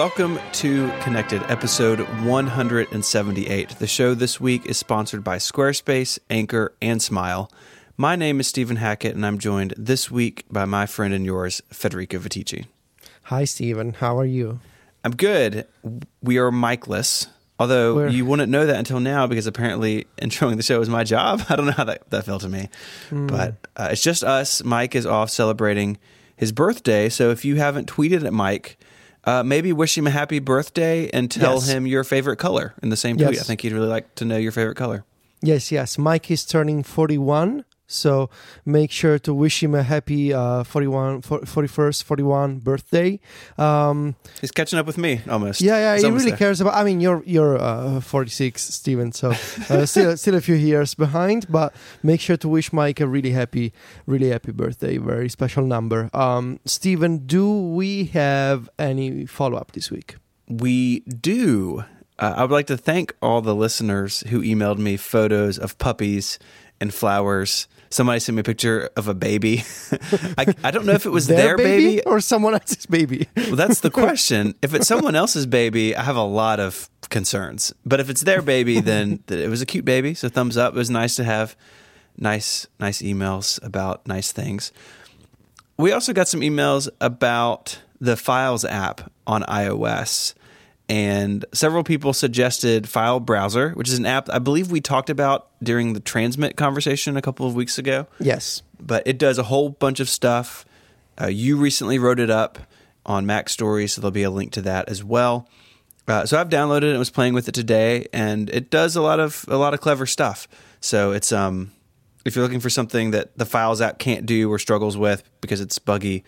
Welcome to Connected, episode 178. The show this week is sponsored by Squarespace, Anchor, and Smile. My name is Stephen Hackett, and I'm joined this week by my friend and yours, Federico Viticci. Hi, Stephen. How are you? I'm good. We are Mikeless, although We're- you wouldn't know that until now because apparently introing the show is my job. I don't know how that, that felt to me. But uh, it's just us. Mike is off celebrating his birthday. So if you haven't tweeted at Mike, uh, maybe wish him a happy birthday and tell Yes. him your favorite color in the same tweet. Yes. I think he'd really like to know your favorite color. Yes, yes. Mike is turning 41, so make sure to wish him a happy uh, 41, 41st, 41 birthday. Um, He's catching up with me almost. yeah, yeah, He's he really there. cares about. I mean, you're you're uh, 46, Stephen, so uh, still still a few years behind. But make sure to wish Mike a really happy, really happy birthday. Very special number. Um, Stephen, do we have any follow up this week? We do. Uh, I would like to thank all the listeners who emailed me photos of puppies and flowers. Somebody sent me a picture of a baby. I, I don't know if it was their, baby. or someone else's baby. Well, that's the question. If it's someone else's baby, I have a lot of concerns. But if it's their baby, then it was a cute baby. So thumbs up. It was nice to have nice, nice emails about nice things. We also got some emails about the Files app on iOS. And several people suggested File Browser, which is an app I believe we talked about during the Transmit conversation a couple of weeks ago Yes. but it does a whole bunch of stuff. Uh, you recently wrote it up on Mac Stories, so there'll be a link to that as well. Uh, so I've downloaded it and was playing with it today, and it does a lot of a lot of clever stuff. So it's um, if you're looking for something that the Files app can't do or struggles with because it's buggy,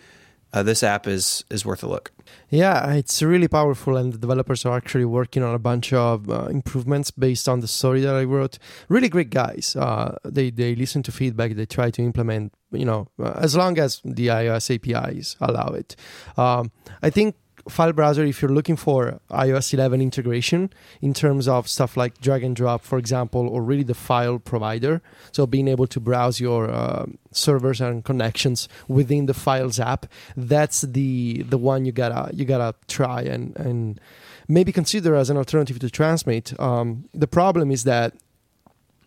uh, this app is is worth a look. Yeah, it's really powerful, and the developers are actually working on a bunch of uh, improvements based on the story that I wrote. Really great guys. Uh, they they listen to feedback. They try to implement, you know, uh, as long as the iOS APIs allow it. Um, I think file browser if you're looking for iOS 11 integration in terms of stuff like drag and drop for example or really the file provider. So being able to browse your uh, servers and connections within the files app that's the the one you gotta you gotta try and and maybe consider as an alternative to transmit. Um, the problem is that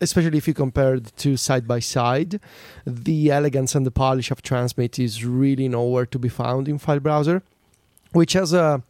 especially if you compare the two side by side, the elegance and the polish of Transmit is really nowhere to be found in file browser, which has a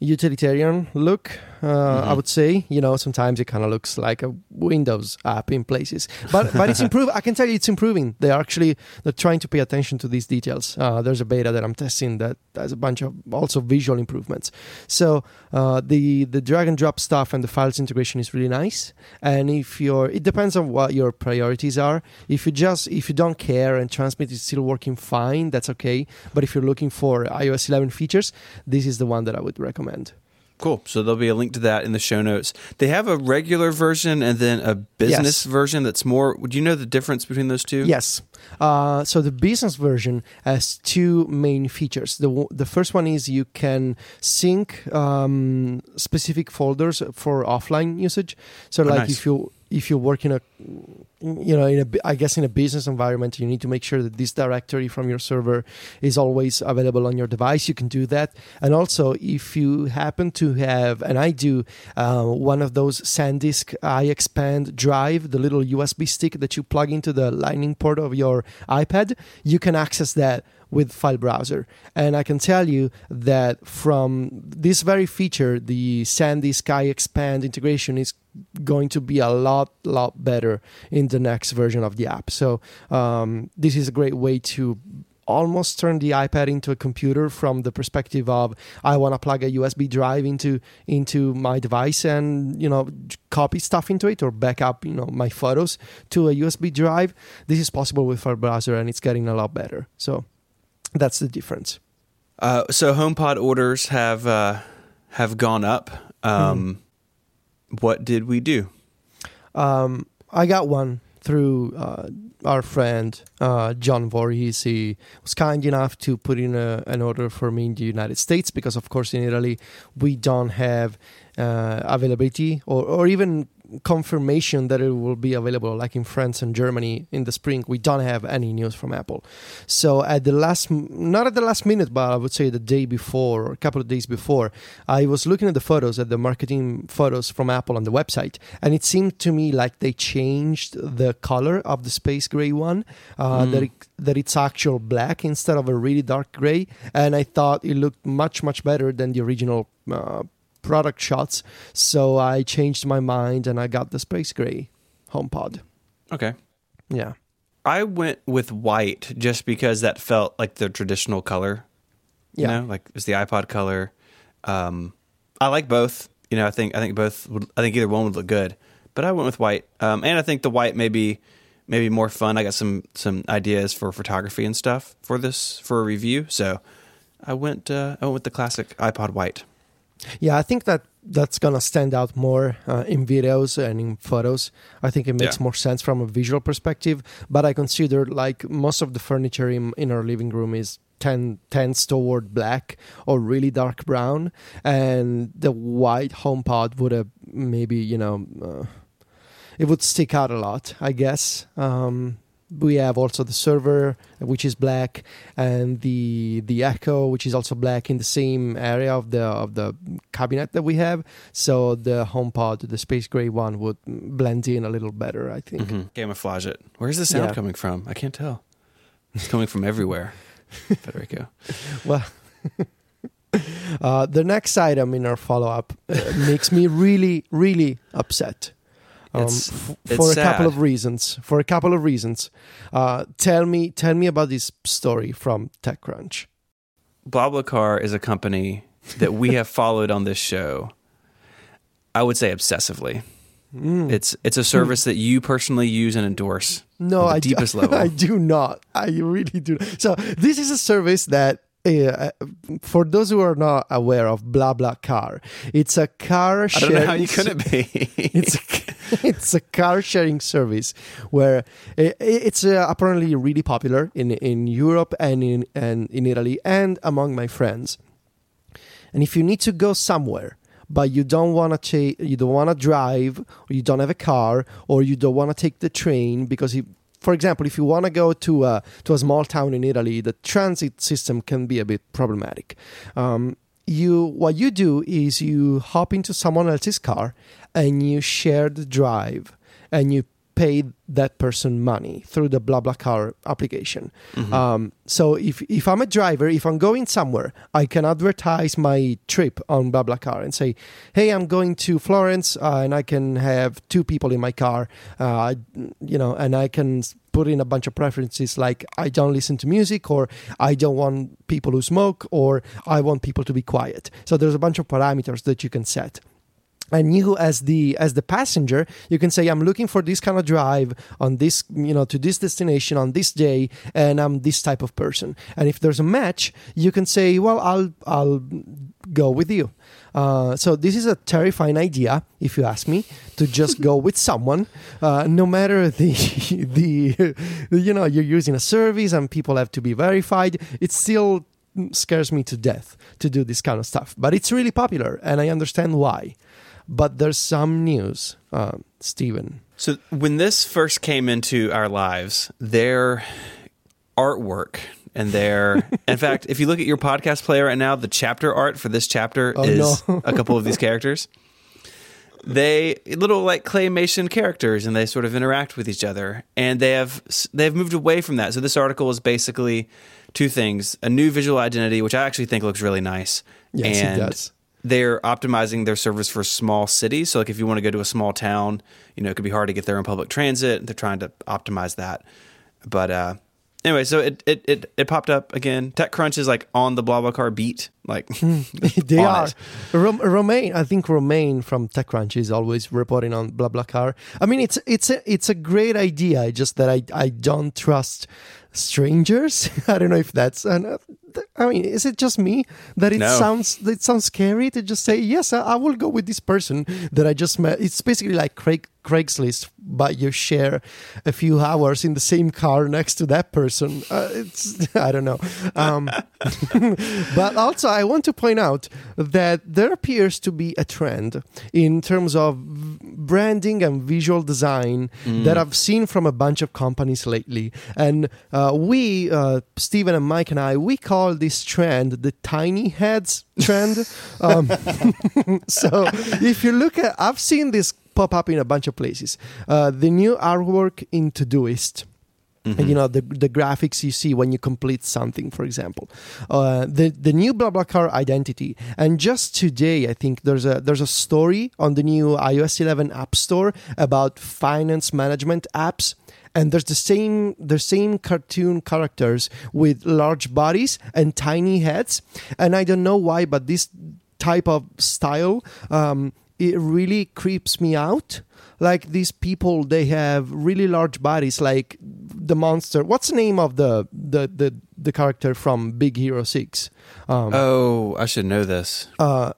utilitarian look. Uh, I Mhm. would say, you know, sometimes it kind of looks like a Windows app in places, but but it's improving. I can tell you, it's improving. They are actually they're trying to pay attention to these details. Uh, there's a beta that I'm testing that has a bunch of also visual improvements. So uh, the the drag and drop stuff and the files integration is really nice. And if you're, it depends on what your priorities are. If you just if you don't care and transmit is still working fine, that's okay. But if you're looking for iOS 11 features, this is the one that I would recommend. Cool. So there'll be a link to that in the show notes. They have a regular version and then a business Yes. version that's more. Do you know the difference between those two? Yes. Uh, so the business version has two main features. The the first one is you can sync um, specific folders for offline usage. So Oh, like nice. if you if you work in a you know in a i guess in a business environment, you need to make sure that this directory from your server is always available on your device. You can do that, and also if you happen to have, and I do, uh, one of those SanDisk iXpand drive, the little USB stick that you plug into the Lightning port of your iPad, you can access that with file browser and i can tell you that from this very feature the sandisk iXpand integration is going to be a lot lot better in the next version of the app so um, this is a great way to almost turn the iPad into a computer from the perspective of I want to plug a USB drive into into my device and you know copy stuff into it or back up you know my photos to a USB drive. This is possible with our browser and it's getting a lot better. So that's the difference. Uh, so HomePod orders have uh, have gone up. Um, What did we do? Um, I got one through uh, our friend uh, John Voorhees. He was kind enough to put in a, an order for me in the United States because, of course, in Italy we don't have uh, availability or, or even confirmation that it will be available like in France and Germany in the spring we don't have any news from Apple so at the last not at the last minute but I would say the day before or a couple of days before I was looking at the photos at the marketing photos from Apple on the website and it seemed to me like they changed the color of the space gray one uh, Mm. that it, that it's actual black instead of a really dark gray and I thought it looked much much better than the original uh, product shots so I changed my mind and I got the space gray HomePod. Okay. Yeah. I went with white just because that felt like the traditional color. You Yeah. know, like it's the iPod color. Um, I like both. You know, I think I think both. Would, I think either one would look good, but I went with white. Um, and I think the white may be maybe more fun. I got some some ideas for photography and stuff for this for a review. So I went uh, I went with the classic iPod white. Yeah, I think that that's gonna stand out more uh, in videos and in photos. I think it makes Yeah. more sense from a visual perspective. But I consider like most of the furniture in, in our living room is ten, tends toward black or really dark brown, and the white HomePod would have maybe you know uh, it would stick out a lot. I guess. Um, we have also the server which is black and the the echo which is also black in the same area of the of the cabinet that we have so the home pod the space gray one would blend in a little better i think Mhm. Camouflage it. Where's the sound Yeah. coming from? I can't tell. It's coming from everywhere. Federico. well uh, the next item in our follow-up uh, makes me really really upset um, It's- f- it's for a couple of reasons for a couple of reasons uh, tell me tell me about this story from techcrunch BlaBlaCar is a company that we have followed on this show. I would say obsessively. Mm. It's it's a service that you personally use and endorse. No, I do- deepest level. I do not. I really do. So this is a service that. Uh, for those who are not aware of BlaBlaCar, it's a car I don't know how you couldn't be. it's a, it's a car sharing service where it's uh, apparently really popular in in Europe and in and in Italy and among my friends. And if you need to go somewhere, but you don't want to cha- you don't want to drive, or you don't have a car, or you don't want to take the train because you, for example, if you want to go to a to a small town in Italy, the transit system can be a bit problematic. Um, you what you do is you hop into someone else's car and you share the drive and you pay that person money through the BlaBlaCar application. Mhm. Um, so if if I'm a driver, if I'm going somewhere, I can advertise my trip on BlaBlaCar and say, "Hey, I'm going to Florence, uh, and I can have two people in my car." Uh, you know, and I can put in a bunch of preferences like I don't listen to music, or I don't want people who smoke, or I want people to be quiet. So there's a bunch of parameters that you can set and you as the as the passenger you can say i'm looking for this kind of drive on this you know to this destination on this day and i'm this type of person. And if there's a match you can say well i'll i'll go with you. Uh, so this is a terrifying idea if you ask me to just go with someone uh, no matter the the you know you're using a service and people have to be verified it still scares me to death to do this kind of stuff. But it's really popular and i understand why but there's some news, uh, Stephen. So when this first came into our lives, their artwork and their in fact, if you look at your podcast player right now, the chapter art for this chapter Oh, is no. a couple of these characters. They little like claymation characters and they sort of interact with each other and they have they've moved away from that. So this article is basically two things, a new visual identity which I actually think looks really nice. Yes, it and does. They're optimizing their service for small cities. So, like if you want to go to a small town, you know, it could be hard to get there on public transit. They're trying to optimize that. But uh, anyway, so it, it it it popped up again. TechCrunch is like on the BlaBlaCar beat. Like they are. Rom- Romain, I think Romain from TechCrunch is always reporting on BlaBlaCar. I mean, it's it's a it's a great idea. Just that I I don't trust strangers. I don't know if that's. An, I mean, is it just me that it No. sounds it sounds scary to just say yes? I, I will go with this person that I just met. It's basically like Craig Craigslist but you share a few hours in the same car next to that person. Uh, it's I don't know. Um, but also, I want to point out that there appears to be a trend in terms of branding and visual design Mm. that I've seen from a bunch of companies lately. And uh, we, uh, Stephen and Mike and I, we call this trend the tiny heads trend. um, so if you look at, I've seen this pop up in a bunch of places. Uh, the new artwork in Todoist. Mm-hmm. And, you know the the graphics you see when you complete something, for example, uh, the the new BlaBlaCar identity. And just today, I think there's a there's a story on the new iOS 11 App Store about finance management apps. And there's the same the same cartoon characters with large bodies and tiny heads. And I don't know why, but this type of style um, it really creeps me out. Like these people they have really large bodies like the monster. What's the name of the the the, the character from big hero 6 um, Oh, I should know this. uh,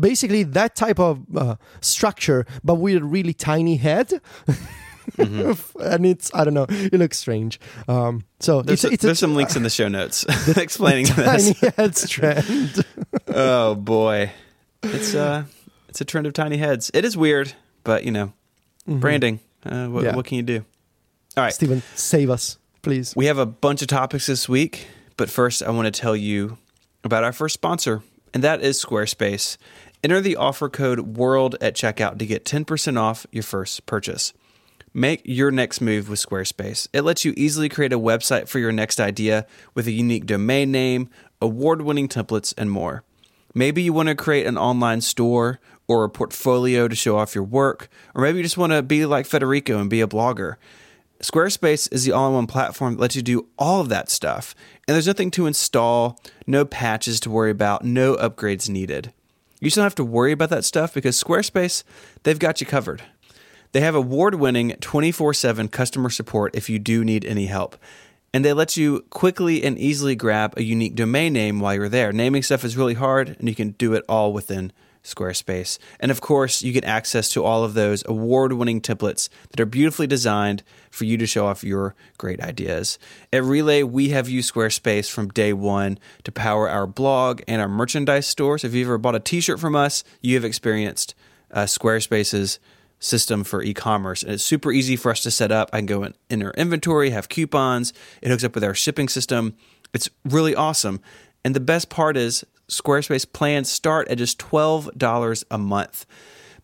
basically that type of uh, structure but with a really tiny head. And it's i don't know it looks strange. Um, so There's, it's, it's there's a some links in the show notes explaining tiny this. heads trend Oh boy, it's uh, it's a trend of tiny heads. It is weird, but you know, branding. Uh, what, Yeah. what can you do? All right, Stephen, save us please we have a bunch of topics this week, but first I want to tell you about our first sponsor, and that is Squarespace. Enter the offer code WORLD at checkout to get 10% off your first purchase. Make your next move with Squarespace. It lets you easily create a website for your next idea with a unique domain name, award winning templates, and more. Maybe you want to create an online store or a portfolio to show off your work, or maybe you just want to be like Federico and be a blogger. Squarespace is the all in one platform that lets you do all of that stuff, and there's nothing to install, no patches to worry about, no upgrades needed. You don't have to worry about that stuff because Squarespace, they've got you covered. They have award winning 24 7 customer support if you do need any help. And they let you quickly and easily grab a unique domain name while you're there. Naming stuff is really hard, and you can do it all within Squarespace. And of course, you get access to all of those award winning templates that are beautifully designed for you to show off your great ideas. At Relay, we have used Squarespace from day one to power our blog and our merchandise store. So if you've ever bought a t shirt from us, you have experienced uh, Squarespace's system for e-commerce and it's super easy for us to set up i can go in, enter inventory have coupons it hooks up with our shipping system it's really awesome and the best part is squarespace plans start at just $12 a month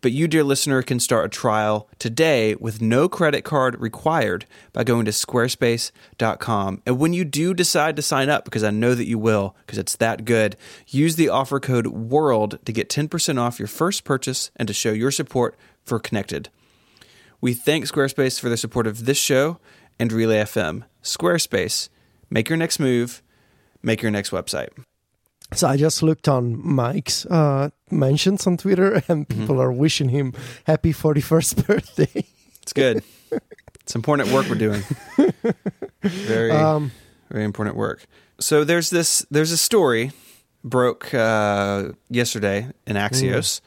but you dear listener can start a trial today with no credit card required by going to squarespace.com and when you do decide to sign up because i know that you will because it's that good use the offer code world to get 10% off your first purchase and to show your support for Connected. We thank Squarespace for their support of this show and Relay FM. Squarespace, make your next move, make your next website. So I just looked on Mike's uh, mentions on Twitter, and Mm-hmm. people are wishing him happy 41st birthday. It's good. it's important work we're doing. Very, Um, very important work. So there's this. There's a story broke uh, yesterday in Axios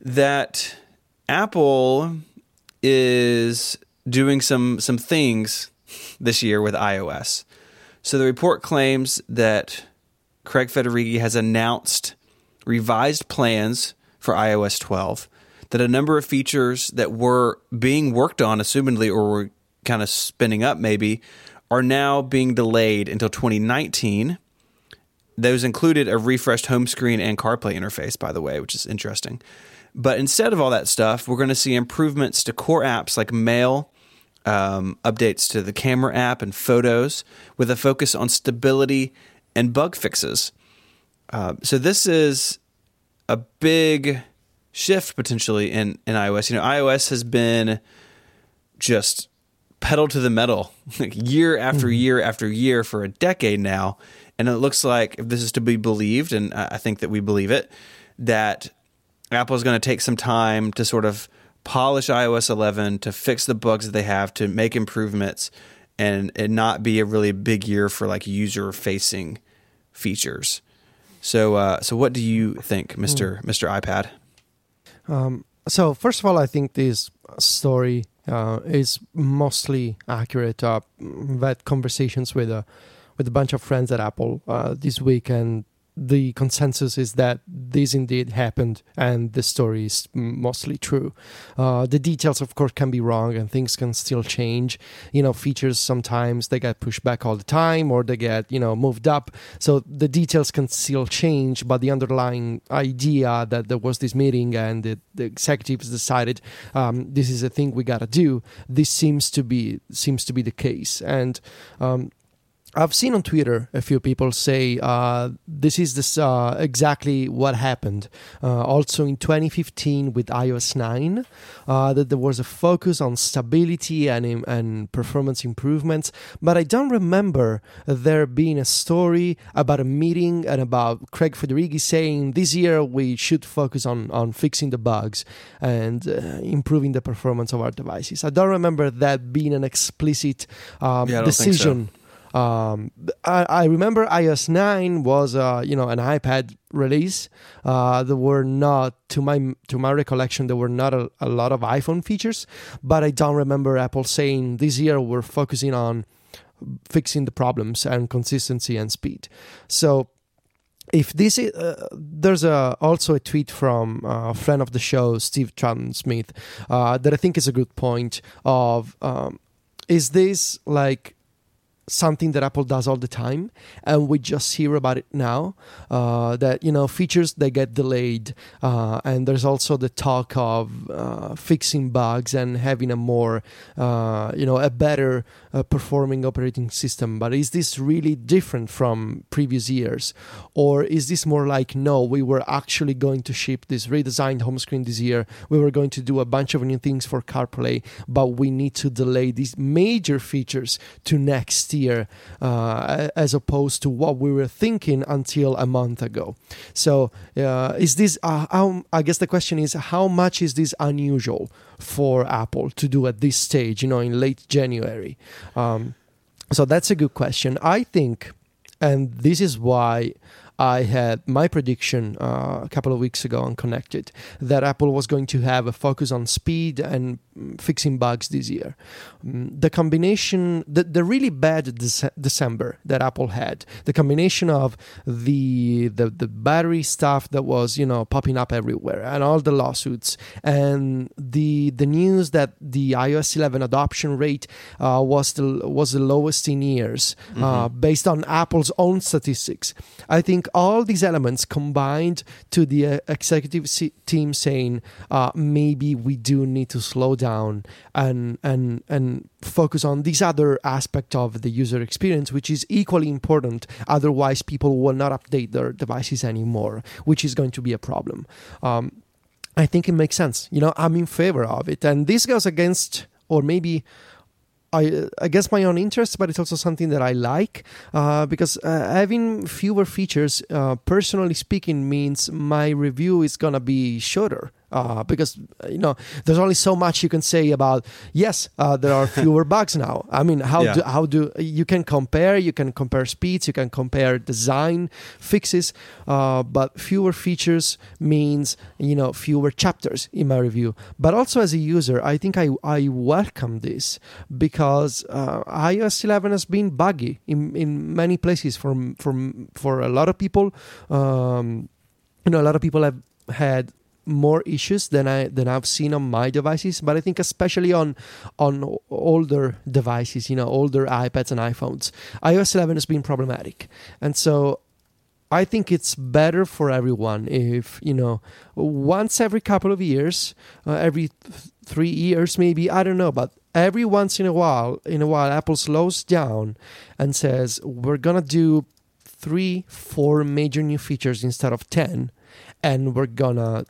that Apple is doing some some things this year with iOS. So the report claims that Craig Federighi has announced revised plans for iOS 12 that a number of features that were being worked on assumedly or were kind of spinning up maybe are now being delayed until 2019 those included a refreshed home screen and CarPlay interface, by the way, which is interesting. But instead of all that stuff, we're going to see improvements to core apps like Mail, um, updates to the camera app and photos, with a focus on stability and bug fixes. Uh, so this is a big shift potentially in, in iOS. You know, iOS has been just pedal to the metal year after year after year for a decade now. And it looks like, if this is to be believed, and I I think that we believe it, that Apple is going to take some time to sort of polish iOS 11 to fix the bugs that they have, to make improvements, and it not be a really big year for like user facing features. So, uh, so what do you think, Mister Mister iPad? Um, so first of all, I think this story uh, is mostly accurate. Uh, I've had conversations with a with a bunch of friends at Apple uh, this week, and the consensus is that this indeed happened and the story is mostly true. Uh, the details, of course, can be wrong and things can still change. You know, features sometimes they get pushed back all the time or they get, you know, moved up. So the details can still change, but the underlying idea that there was this meeting and the, the executives decided um, this is a thing we gotta do. This seems to be seems to be the case. And um, I've seen on Twitter a few people say uh, this is this uh, exactly what happened. Uh, also in 2015 with iOS 9, uh, that there was a focus on stability and and performance improvements, but I don't remember there being a story about a meeting and about Craig Federighi saying this year we should focus on on fixing the bugs and uh, improving the performance of our devices. I don't remember that being an explicit um, Yeah, I don't think decision. Um, I, I remember iOS 9 was uh, you know an iPad release. Uh, there were not to my to my recollection there were not a, a lot of iPhone features, but I don't remember Apple saying this year we're focusing on fixing the problems and consistency and speed. So if this is, uh, there's a, also a tweet from uh, a friend of the show Steve Troughton-Smith uh, that i think is a good point of um, is this like something that apple does all the time and we just hear about it now uh, that you know features they get delayed uh, and there's also the talk of uh, fixing bugs and having a more uh, you know a better uh, performing operating system. But is this really different from previous years? Or is this more like no we were actually going to ship this redesigned home screen this year. We were going to do a bunch of new things for carplay but we need to delay these major features to next year uh, as opposed to what we were thinking until a month ago. So uh, is this uh, how, i guess the question is how much is this unusual for apple to do at this stage you know in late january? Um, so that's a good question. I think and this is why I had my prediction uh, a couple of weeks ago on Connected that Apple was going to have a focus on speed and fixing bugs this year. Mm, the combination, the, the really bad Dece- December that Apple had, the combination of the, the the battery stuff that was you know popping up everywhere and all the lawsuits and the the news that the iOS 11 adoption rate uh, was the was the lowest in years uh, based on Apple's own statistics. I think all these elements combined to the uh, executive team saying uh, maybe we do need to slow down and and and focus on this other aspect of the user experience, which is equally important. Otherwise, people will not update their devices anymore, which is going to be a problem. Um, I think it makes sense. You know, I'm in favor of it, and this goes against, or maybe I, against my own interest, but it's also something that I like uh, because uh, having fewer features, uh, personally speaking, means my review is gonna be shorter. Uh, because you know there's only so much you can say about yes uh, there are fewer bugs now. I mean how Yeah. do how do you can compare you can compare speeds you can compare design fixes uh, but fewer features means you know fewer chapters in my review. But also as a user i think i, I welcome this because uh, ios 11 has been buggy in, in many places for, for, for a lot of people. Um, you know a lot of people have had more issues than I than I've seen on my devices, but I think especially on on older devices, you know, older iPads and iPhones, iOS 11 has been problematic, and so I think it's better for everyone if you know once every couple of years, uh, every th- three years maybe I don't know, but every once in a while, in a while, Apple slows down and says we're gonna do three, four major new features instead of ten, and we're gonna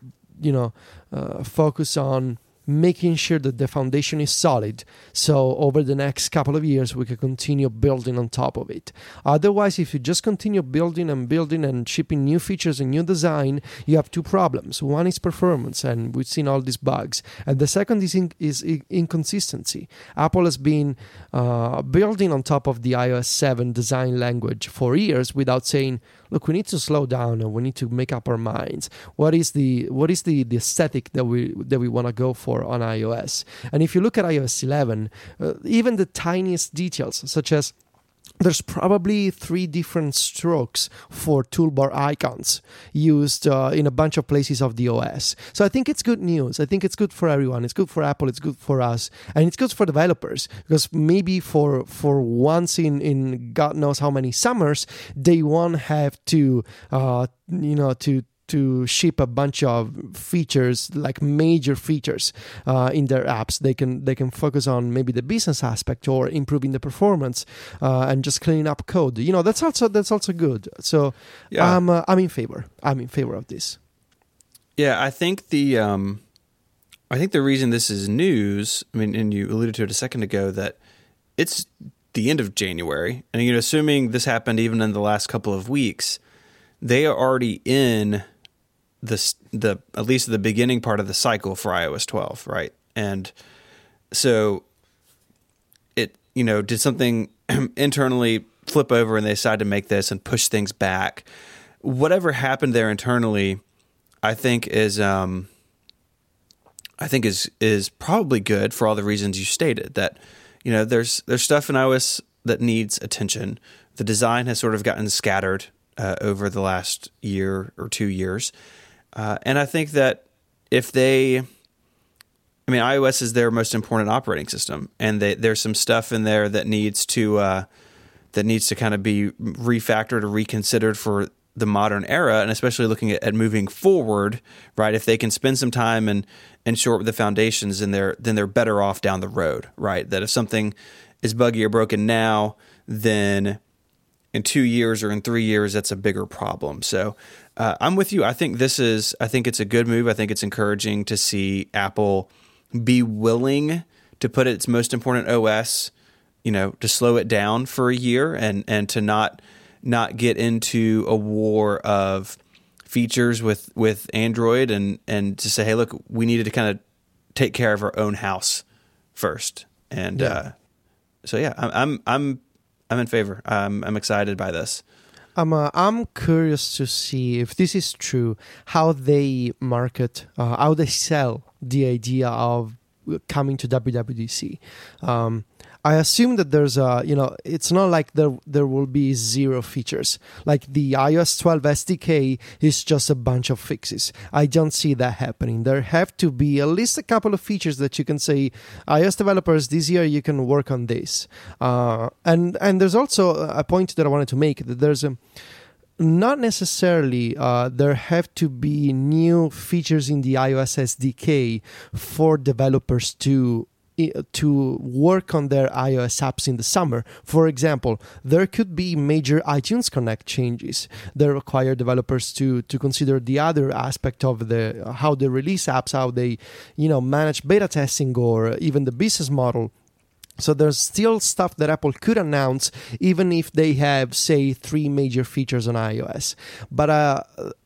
you know uh, focus on making sure that the foundation is solid. So over the next couple of years we can continue building on top of it. Otherwise if you just continue building and building and shipping new features and new design you have two problems. One is performance and we've seen all these bugs. And the second is, in, is inconsistency. Apple has been uh, building on top of the ios 7 design language for years without saying look we need to slow down and we need to make up our minds what is the what is the, the aesthetic that we that we want to go for on iOS. And if you look at iOS 11, uh, even the tiniest details, such as there's probably three different strokes for toolbar icons used uh, in a bunch of places of the OS. So I think it's good news. I think it's good for everyone. It's good for Apple. It's good for us, and it's good for developers because maybe for for once in in God knows how many summers they won't have to uh, you know to to ship a bunch of features like major features uh, in their apps they can they can focus on maybe the business aspect or improving the performance uh, and just cleaning up code you know that's also that's also good so Yeah. i'm uh, i'm in favor i'm in favor of this Yeah, I think the um, I think the reason this is news. I mean, and you alluded to it a second ago that it's the end of January, and you know, assuming this happened even in the last couple of weeks, they are already in the the at least the beginning part of the cycle for iOS 12, right? And so it you know did something internally flip over and they decided to make this and push things back. Whatever happened there internally i think is um i think is is probably good for all the reasons you stated that you know there's there's stuff in ios that needs attention. The design has sort of gotten scattered uh, over the last year or two years uh, and i think that if they I mean, iOS is their most important operating system, and they, there's some stuff in there that needs to uh, that needs to kind of be refactored or reconsidered for the modern era, and especially looking at, at moving forward, right? If they can spend some time and and shore up the foundations, then they're then they're better off down the road, right? That if something is buggy or broken now, then in two years or in three years, that's a bigger problem. So uh, I'm with you. I think this is. I think it's a good move. I think it's encouraging to see Apple be willing to put its most important OS, you know, to slow it down for a year and and to not not get into a war of features with with Android and and to say, hey, look, we needed to kind of take care of our own house first. And Yeah. uh, so yeah, I'm I'm I'm I'm in favor. I'm I'm excited by this. I'm uh, I'm curious to see if this is true. How they market, uh, how they sell the idea of coming to WWDC. Um, I assume that there's a you know it's not like there there will be zero features. Like the iOS 12 SDK is just a bunch of fixes. I don't see that happening. There have to be at least a couple of features that you can say, iOS developers, this year you can work on this. Uh, and and there's also a point that I wanted to make that there's a not necessarily uh, there have to be new features in the iOS SDK for developers to to work on their iOS apps in the summer. For example, there could be major iTunes Connect changes that require developers to to consider the other aspect of the how they release apps, how they you know manage beta testing, or even the business model. So there's still stuff that Apple could announce, even if they have, say, three major features on iOS. But uh,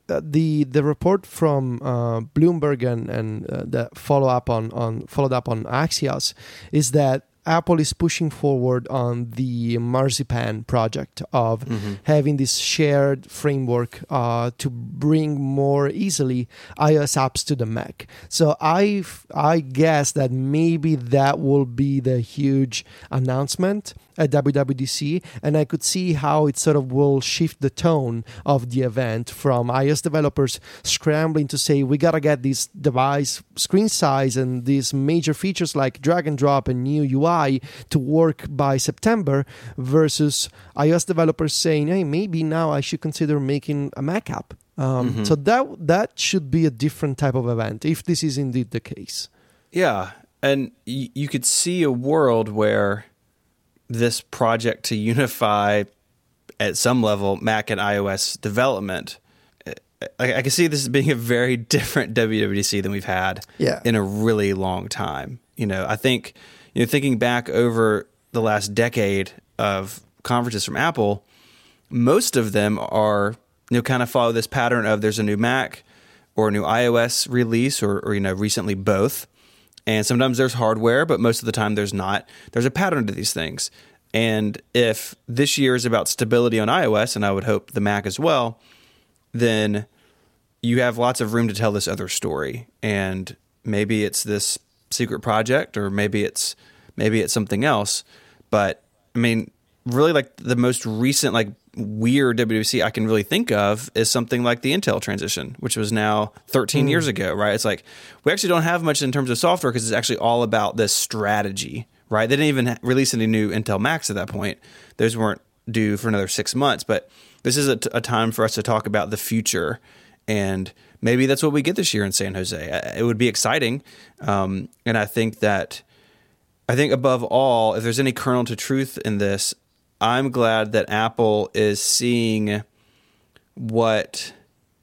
the the report from uh, Bloomberg and and uh, the follow up on on followed up on Axios is that Apple is pushing forward on the Marzipan project of having this shared framework uh, to bring more easily iOS apps to the Mac. So I I guess that maybe that will be the huge announcement at WWDC, and I could see how it sort of will shift the tone of the event from iOS developers scrambling to say we gotta get this device screen size and these major features like drag and drop and new UI to work by September versus iOS developers saying, hey, maybe now I should consider making a Mac app. Um, So that that should be a different type of event if this is indeed the case. Yeah, and y- you could see a world where this project to unify at some level Mac and iOS development. I, I can see this being a very different WWDC than we've had Yeah. in a really long time. You know, I think you know thinking back over the last decade of conferences from Apple, most of them are you know kind of follow this pattern of there's a new Mac or a new iOS release or, or you know recently both. And sometimes there's hardware, but most of the time there's not. There's a pattern to these things. And if this year is about stability on iOS, and I would hope the Mac as well, then you have lots of room to tell this other story. And maybe it's this secret project, or maybe it's maybe it's something else. But I mean, really, like the most recent like weird WWDC I can really think of is something like the Intel transition, which was now 13 mm. years ago, right? It's like we actually don't have much in terms of software because it's actually all about this strategy, right? They didn't even release any new Intel Macs at that point. Those weren't due for another six months, but this is a, t- a time for us to talk about the future and maybe that's what we get this year in San Jose. It would be exciting, um, and I think that I think above all, if there's any kernel to truth in this, I'm glad that Apple is seeing what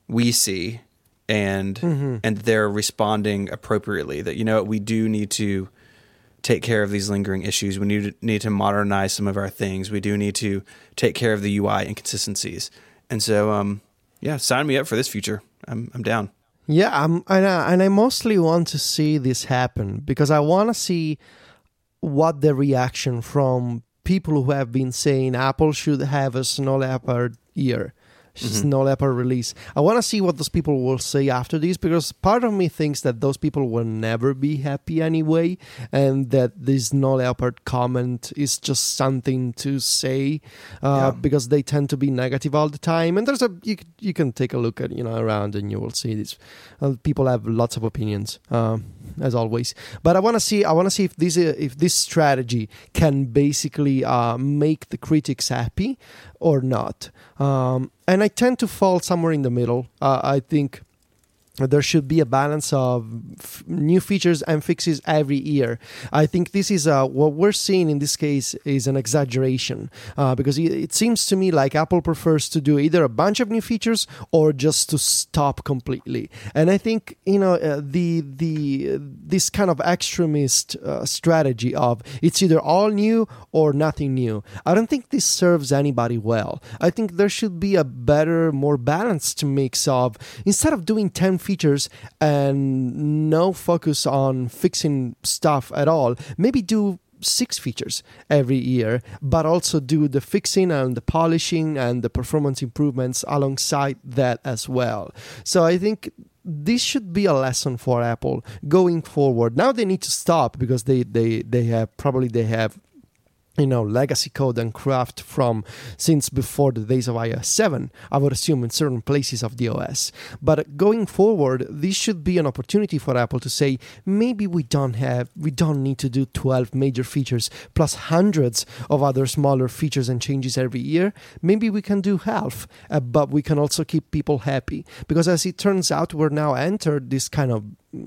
we see and mm-hmm. and they're responding appropriately. That you know we do need to take care of these lingering issues. We need to, need to modernize some of our things. We do need to take care of the UI inconsistencies. And so, um, yeah, sign me up for this future. I'm I'm down. Yeah, I'm, and I, and I mostly want to see this happen because I want to see what the reaction from people who have been saying Apple should have a Snow Leopard ear mm-hmm. Snow Leopard release. I want to see what those people will say after this because part of me thinks that those people will never be happy anyway, and that this Snow Leopard comment is just something to say uh, yeah. because they tend to be negative all the time. And there's a you you can take a look at you know around and you will see this. Uh, people have lots of opinions. Uh, as always. But I want to see I want to see if this if this strategy can basically uh, make the critics happy or not. Um, and I tend to fall somewhere in the middle. Uh, I think there should be a balance of f- new features and fixes every year. I think this is uh, what we're seeing in this case is an exaggeration uh, because it, it, seems to me like Apple prefers to do either a bunch of new features or just to stop completely. And I think you know uh, the the this kind of extremist uh, strategy of it's either all new or nothing new. I don't think this serves anybody well. I think there should be a better, more balanced mix of instead of doing ten features and no focus on fixing stuff at all. Maybe do six features every year, but also do the fixing and the polishing and the performance improvements alongside that as well. So I think this should be a lesson for Apple going forward. Now they need to stop because they they they have probably they have you know legacy code and craft from since before the days of iOS 7 I would assume in certain places of the OS but going forward this should be an opportunity for Apple to say maybe we don't have we don't need to do 12 major features plus hundreds of other smaller features and changes every year. Maybe we can do half uh, but we can also keep people happy. Because as it turns out we're now entered this kind of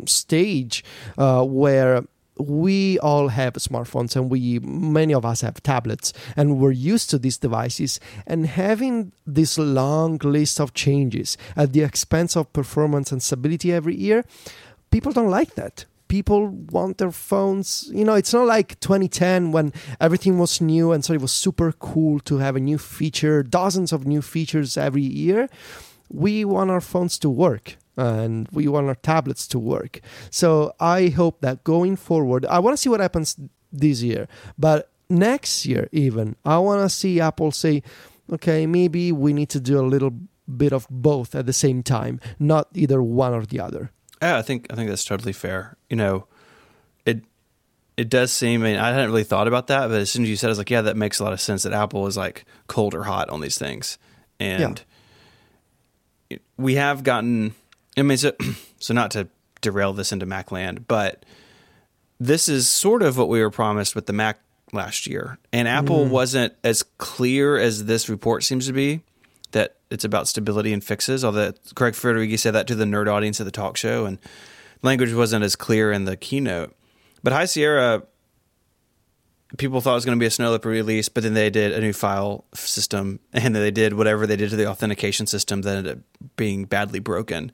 stage uh, where we all have smartphones and we many of us have tablets and we're used to these devices and having this long list of changes at the expense of performance and stability every year people don't like that. People want their phones you know it's not like 2010 when everything was new and so it was super cool to have a new feature dozens of new features every year. We want our phones to work and we want our tablets to work. So I hope that going forward, I want to see what happens this year, but next year even, I want to see Apple say, okay, maybe we need to do a little bit of both at the same time, not either one or the other. Yeah, I think I think that's totally fair. You know, it it does seem. I mean, I hadn't really thought about that, but as soon as you said, it, I was like, yeah, that makes a lot of sense. That Apple is like cold or hot on these things, and yeah. we have gotten I mean, so, so not to derail this into Mac land, but this is sort of what we were promised with the Mac last year. And Apple mm. wasn't as clear as this report seems to be that it's about stability and fixes. Although Craig Federighi said that to the nerd audience at the talk show, and language wasn't as clear in the keynote. But High Sierra, people thought it was going to be a Snow Leopard release, but then they did a new file system, and then they did whatever they did to the authentication system that ended up being badly broken.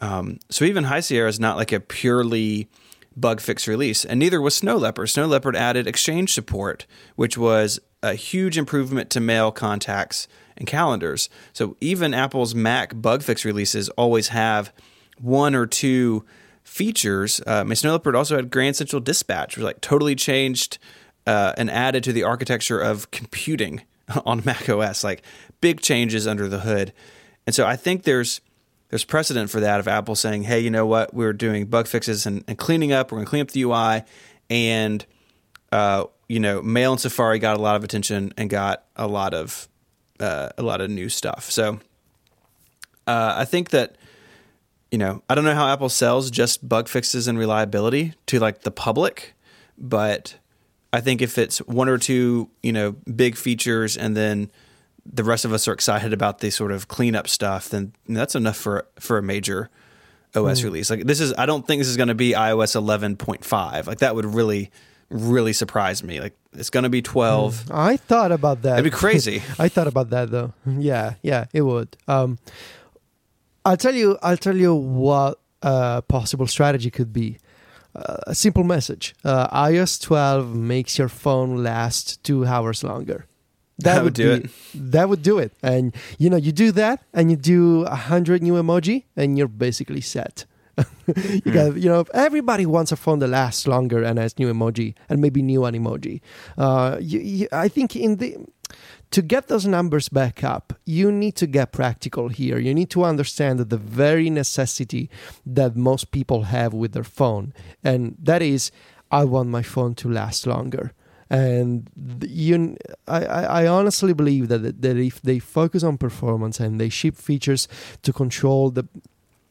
Um, so even High Sierra is not like a purely bug fix release, and neither was Snow Leopard. Snow Leopard added Exchange support, which was a huge improvement to mail contacts and calendars. So even Apple's Mac bug fix releases always have one or two features. Uh, my Snow Leopard also had Grand Central Dispatch, which like totally changed uh, and added to the architecture of computing on Mac OS, like big changes under the hood. And so I think there's there's precedent for that of Apple saying, "Hey, you know what? We're doing bug fixes and, and cleaning up. We're going to clean up the UI." And uh, you know, Mail and Safari got a lot of attention and got a lot of uh, a lot of new stuff. So uh, I think that you know, I don't know how Apple sells just bug fixes and reliability to like the public, but I think if it's one or two, you know, big features and then the rest of us are excited about the sort of cleanup stuff, then that's enough for for a major OS mm. release. Like this is I don't think this is going to be iOS 11.5. Like that would really really surprise me. Like it's going to be 12. Mm. I thought about that. It'd be crazy. I thought about that though. Yeah, yeah, it would. Um I'll tell you I'll tell you what a possible strategy could be. Uh, a simple message. Uh, iOS 12 makes your phone last 2 hours longer. That, that would, do be, it. That would do it. And you know, you do that and you do a hundred new emoji and you're basically set. you mm. got, you know, everybody wants a phone that lasts longer and has new emoji and maybe new an emoji. Uh, you, you, I think in the to get those numbers back up, you need to get practical here. You need to understand that the very necessity that most people have with their phone, and that is, I want my phone to last longer and you I, I honestly believe that that if they focus on performance and they ship features to control the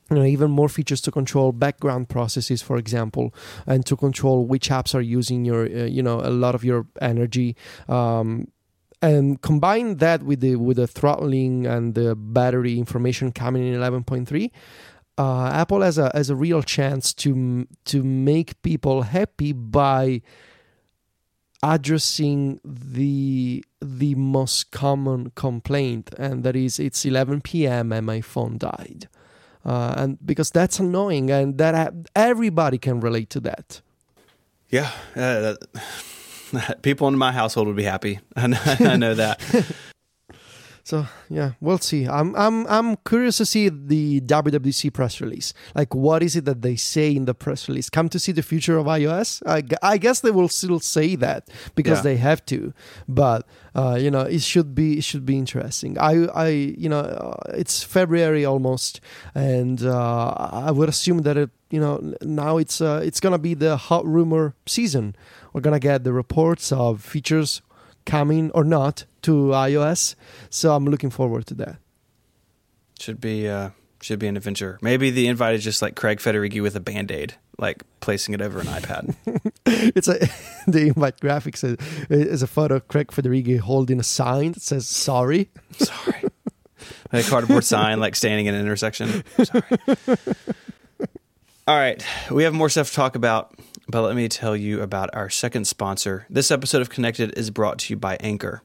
you know, even more features to control background processes, for example, and to control which apps are using your, uh, you know, a lot of your energy. Um, and combine that with the with the throttling and the battery information coming in 11.3 uh, apple has a has a real chance to to make people happy by addressing the the most common complaint and that is it's 11 p.m and my phone died. Uh, and because that's annoying and that everybody can relate to that. Yeah uh, people in my household would be happy. I know, I know that So yeah, we'll see. I'm I'm I'm curious to see the WWDC press release. Like, what is it that they say in the press release? Come to see the future of iOS. I, I guess they will still say that because yeah. they have to. But uh, you know, it should be it should be interesting. I I you know, uh, it's February almost, and uh, I would assume that it you know now it's uh, it's gonna be the hot rumor season. We're gonna get the reports of features coming or not to iOS. So I'm looking forward to that. Should be uh, should be an adventure. Maybe the invite is just like Craig Federighi with a band aid, like placing it over an iPad. it's a the invite graphics is, is a photo of Craig Federighi holding a sign that says "Sorry." Sorry. a cardboard sign, like standing in an intersection. Sorry. All right, we have more stuff to talk about. But let me tell you about our second sponsor. This episode of Connected is brought to you by Anchor.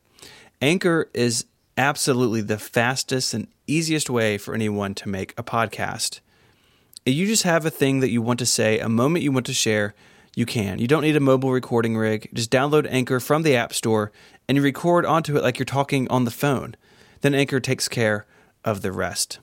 Anchor is absolutely the fastest and easiest way for anyone to make a podcast. If you just have a thing that you want to say, a moment you want to share, you can. You don't need a mobile recording rig. Just download Anchor from the App Store and you record onto it like you're talking on the phone. Then Anchor takes care of the rest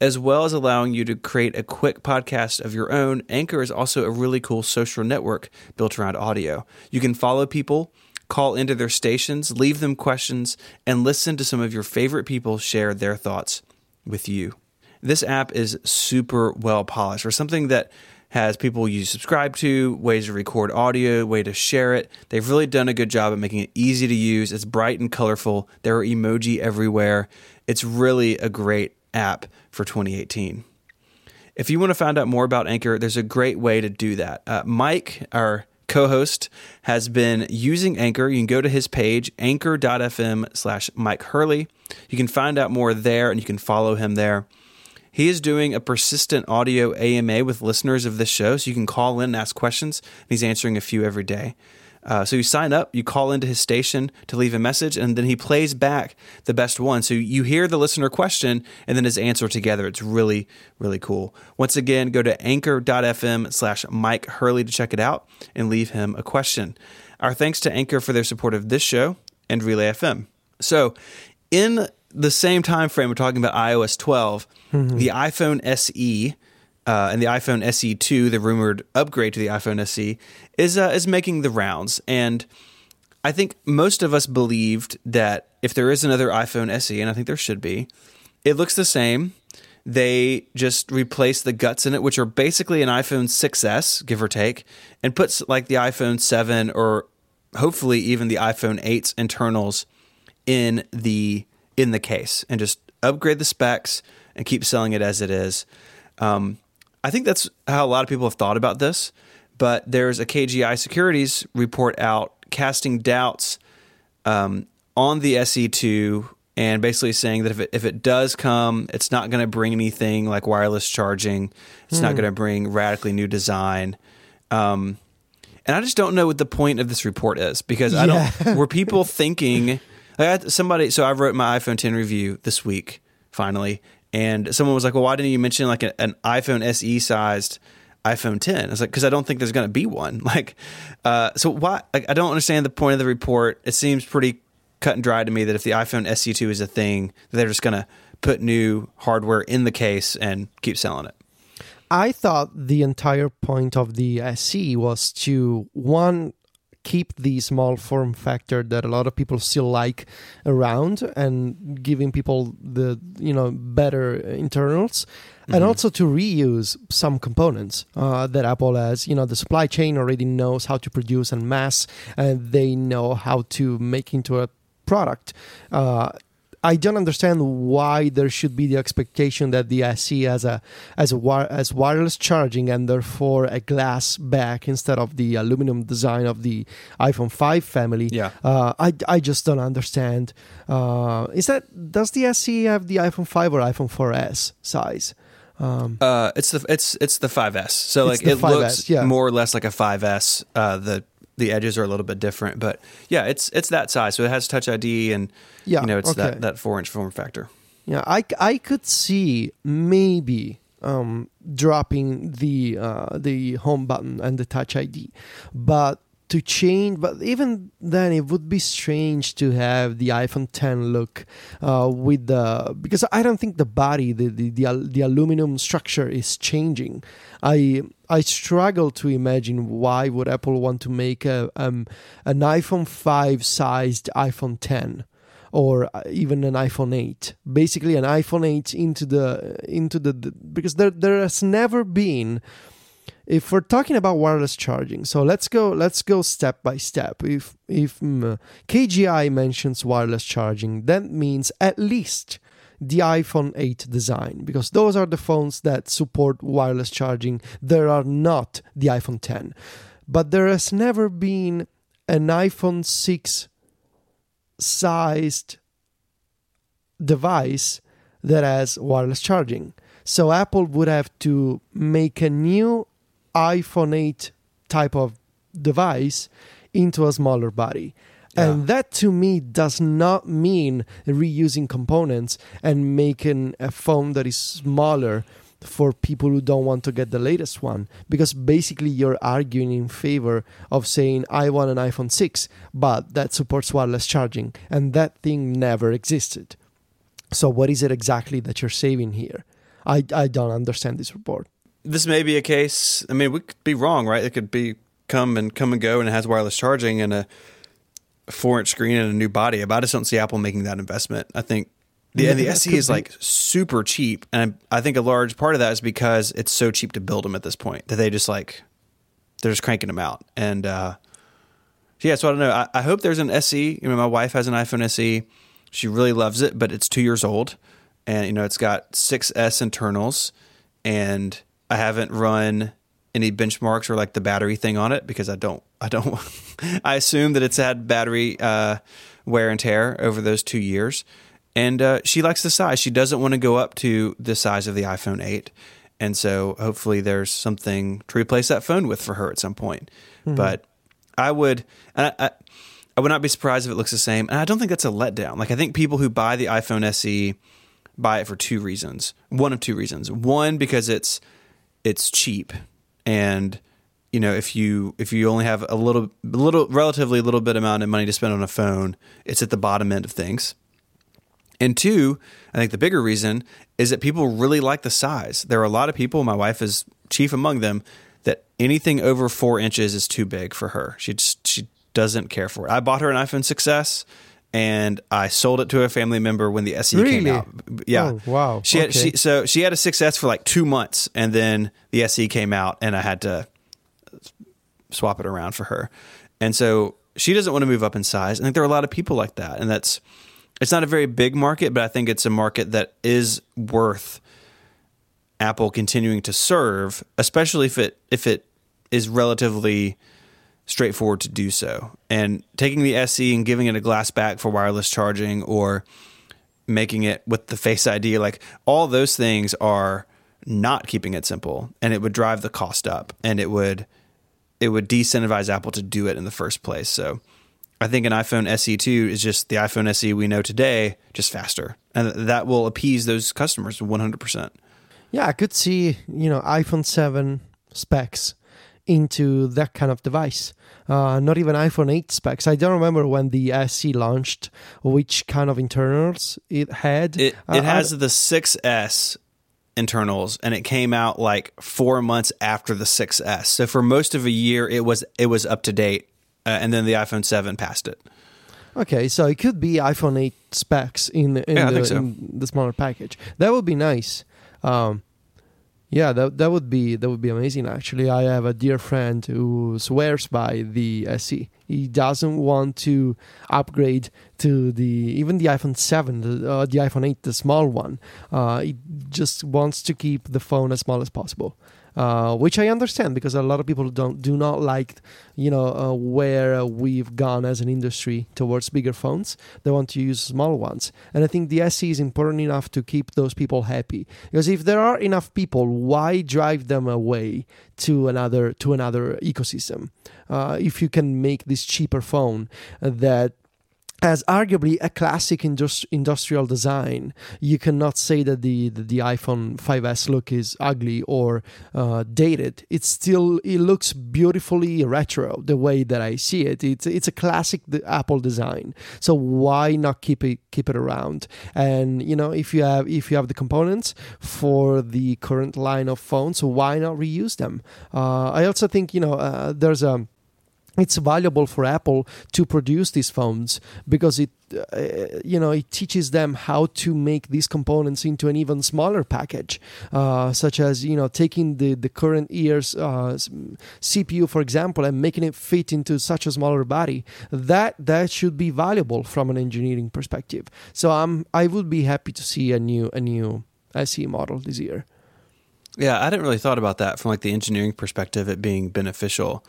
as well as allowing you to create a quick podcast of your own, Anchor is also a really cool social network built around audio. You can follow people, call into their stations, leave them questions, and listen to some of your favorite people share their thoughts with you. This app is super well polished for something that has people you subscribe to, ways to record audio, way to share it. They've really done a good job at making it easy to use. It's bright and colorful. There are emoji everywhere. It's really a great app for 2018. If you want to find out more about Anchor, there's a great way to do that. Uh, Mike, our co host, has been using Anchor. You can go to his page, anchor.fm slash Mike Hurley. You can find out more there and you can follow him there. He is doing a persistent audio AMA with listeners of this show, so you can call in and ask questions. and He's answering a few every day. Uh, so you sign up, you call into his station to leave a message, and then he plays back the best one. So you hear the listener question and then his answer together. It's really, really cool. Once again, go to anchor.fm slash Mike Hurley to check it out and leave him a question. Our thanks to Anchor for their support of this show and Relay FM. So in the same time frame, we're talking about iOS 12, mm-hmm. the iPhone SE uh, and the iPhone SE2, the rumored upgrade to the iPhone SE, is uh, is making the rounds. And I think most of us believed that if there is another iPhone SE, and I think there should be, it looks the same. they just replace the guts in it, which are basically an iPhone 6S, give or take, and puts like the iPhone 7 or hopefully even the iPhone 8's internals in the in the case and just upgrade the specs and keep selling it as it is. Um, I think that's how a lot of people have thought about this, but there's a KGI Securities report out casting doubts um, on the SE2 and basically saying that if it, if it does come, it's not going to bring anything like wireless charging. It's not going to bring radically new design. Um, and I just don't know what the point of this report is because I Yeah. don't. Were people thinking? Like I somebody, so I wrote my iPhone 10 review this week finally, and someone was like, "Well, why didn't you mention like a, an iPhone SE sized iPhone 10?" I was like, "Because I don't think there's going to be one." Like, uh, so why? Like, I don't understand the point of the report. It seems pretty cut and dry to me that if the iPhone SE2 is a thing, they're just going to put new hardware in the case and keep selling it. I thought the entire point of the SE was to one keep the small form factor that a lot of people still like around and giving people the you know better internals and also to reuse some components uh, that apple has you know the supply chain already knows how to produce and mass and they know how to make into a product uh, I don't understand why there should be the expectation that the SE has a as a wire, as wireless charging and therefore a glass back instead of the aluminum design of the iPhone 5 family. Yeah. Uh, I, I just don't understand. Uh, is that does the SE have the iPhone 5 or iPhone 4S size? Um, Uh, it's the it's it's the 5S. So like it 5S, looks yeah. more or less like a 5S. Uh, the the edges are a little bit different, but yeah, it's it's that size. So it has Touch ID, and Yeah, you know it's okay. that that four inch form factor. Yeah, I, I could see maybe um, dropping the uh, the home button and the touch ID, but to change. But even then, it would be strange to have the iPhone 10 look uh, with the because I don't think the body, the the the, the aluminum structure is changing. I I struggle to imagine why would Apple want to make a um, an iPhone 5 sized iPhone 10 or uh, even an iPhone 8. Basically, an iPhone 8 into the into the, the because there there has never been. If we're talking about wireless charging, so let's go let's go step by step. If if mm, KGI mentions wireless charging, that means at least the iPhone 8 design because those are the phones that support wireless charging. There are not the iPhone 10, but there has never been an iPhone 6 sized device that has wireless charging. So Apple would have to make a new iPhone 8 type of device into a smaller body. And that to me does not mean reusing components and making a phone that is smaller for people who don't want to get the latest one because basically you're arguing in favor of saying I want an iPhone 6 but that supports wireless charging and that thing never existed. So what is it exactly that you're saving here? I I don't understand this report. This may be a case. I mean, we could be wrong, right? It could be come and come and go, and it has wireless charging and a four inch screen and a new body. But I just don't see Apple making that investment. I think the and the SE is be. like super cheap, and I think a large part of that is because it's so cheap to build them at this point that they just like they're just cranking them out. And uh, yeah, so I don't know. I, I hope there's an SE. You know, my wife has an iPhone SE. She really loves it, but it's two years old, and you know it's got 6S internals, and I haven't run any benchmarks or like the battery thing on it because I don't. I don't. I assume that it's had battery uh, wear and tear over those two years, and uh, she likes the size. She doesn't want to go up to the size of the iPhone 8. And so hopefully there's something to replace that phone with for her at some point. But I would, and I, I, I would not be surprised if it looks the same. And I don't think that's a letdown. Like I think people who buy the iPhone SE buy it for two reasons. One of two reasons. One because it's it's cheap, and you know if you if you only have a little little relatively little bit amount of money to spend on a phone, it's at the bottom end of things. And two, I think the bigger reason is that people really like the size. There are a lot of people, my wife is chief among them, that anything over four inches is too big for her. She just, she doesn't care for it. I bought her an iPhone 6S, and I sold it to a family member when the SE came out. Yeah. Oh, wow. She had she, so she had a 6S for like two months, and then the SE came out, and I had to swap it around for her. And so she doesn't want to move up in size. I think there are a lot of people like that, and that's it's not a very big market, but I think it's a market that is worth Apple continuing to serve, especially if it if it is relatively straightforward to do so. And taking the SE and giving it a glass back for wireless charging or making it with the Face ID, like all those things are not keeping it simple and it would drive the cost up and it would it would disincentivize Apple to do it in the first place. So I think an iPhone SE2 is just the iPhone SE we know today, just faster. And that will appease those customers 100%. Yeah, I could see, you know, iPhone 7 specs into that kind of device. Uh, not even iPhone 8 specs. I don't remember when the SE launched, which kind of internals it had. It Uh, it has the 6S internals and it came out like 4 months after the 6S. So for most of a year it was it was up to date uh, and then the iPhone 7 passed it. Okay, so it could be iPhone 8 specs in, in, Yeah, the, so. in the smaller package. That would be nice. Um, yeah, that that would be that would be amazing. Actually, I have a dear friend who swears by the SE. He doesn't want to upgrade to the even the iPhone 7, the, uh, the iPhone 8, the small one. Uh, he just wants to keep the phone as small as possible. Uh, which I understand because a lot of people don't do not like, you know, uh, where we've gone as an industry towards bigger phones. They want to use small ones, and I think the SE is important enough to keep those people happy. Because if there are enough people, why drive them away to another to another ecosystem? Uh, if you can make this cheaper phone that as arguably a classic indus- industrial design, you cannot say that the, the, the iPhone 5s look is ugly or uh, dated. It still it looks beautifully retro the way that I see it. It's it's a classic Apple design. So why not keep it keep it around? And you know if you have if you have the components for the current line of phones, why not reuse them? Uh, I also think you know uh, there's a it's valuable for Apple to produce these phones because it uh, you know it teaches them how to make these components into an even smaller package uh, such as you know taking the the current year's uh, CPU for example and making it fit into such a smaller body. That that should be valuable from an engineering perspective. So I'm I would be happy to see a new a new SE model this year. Yeah, I didn't really thought about that from like the engineering perspective it being beneficial.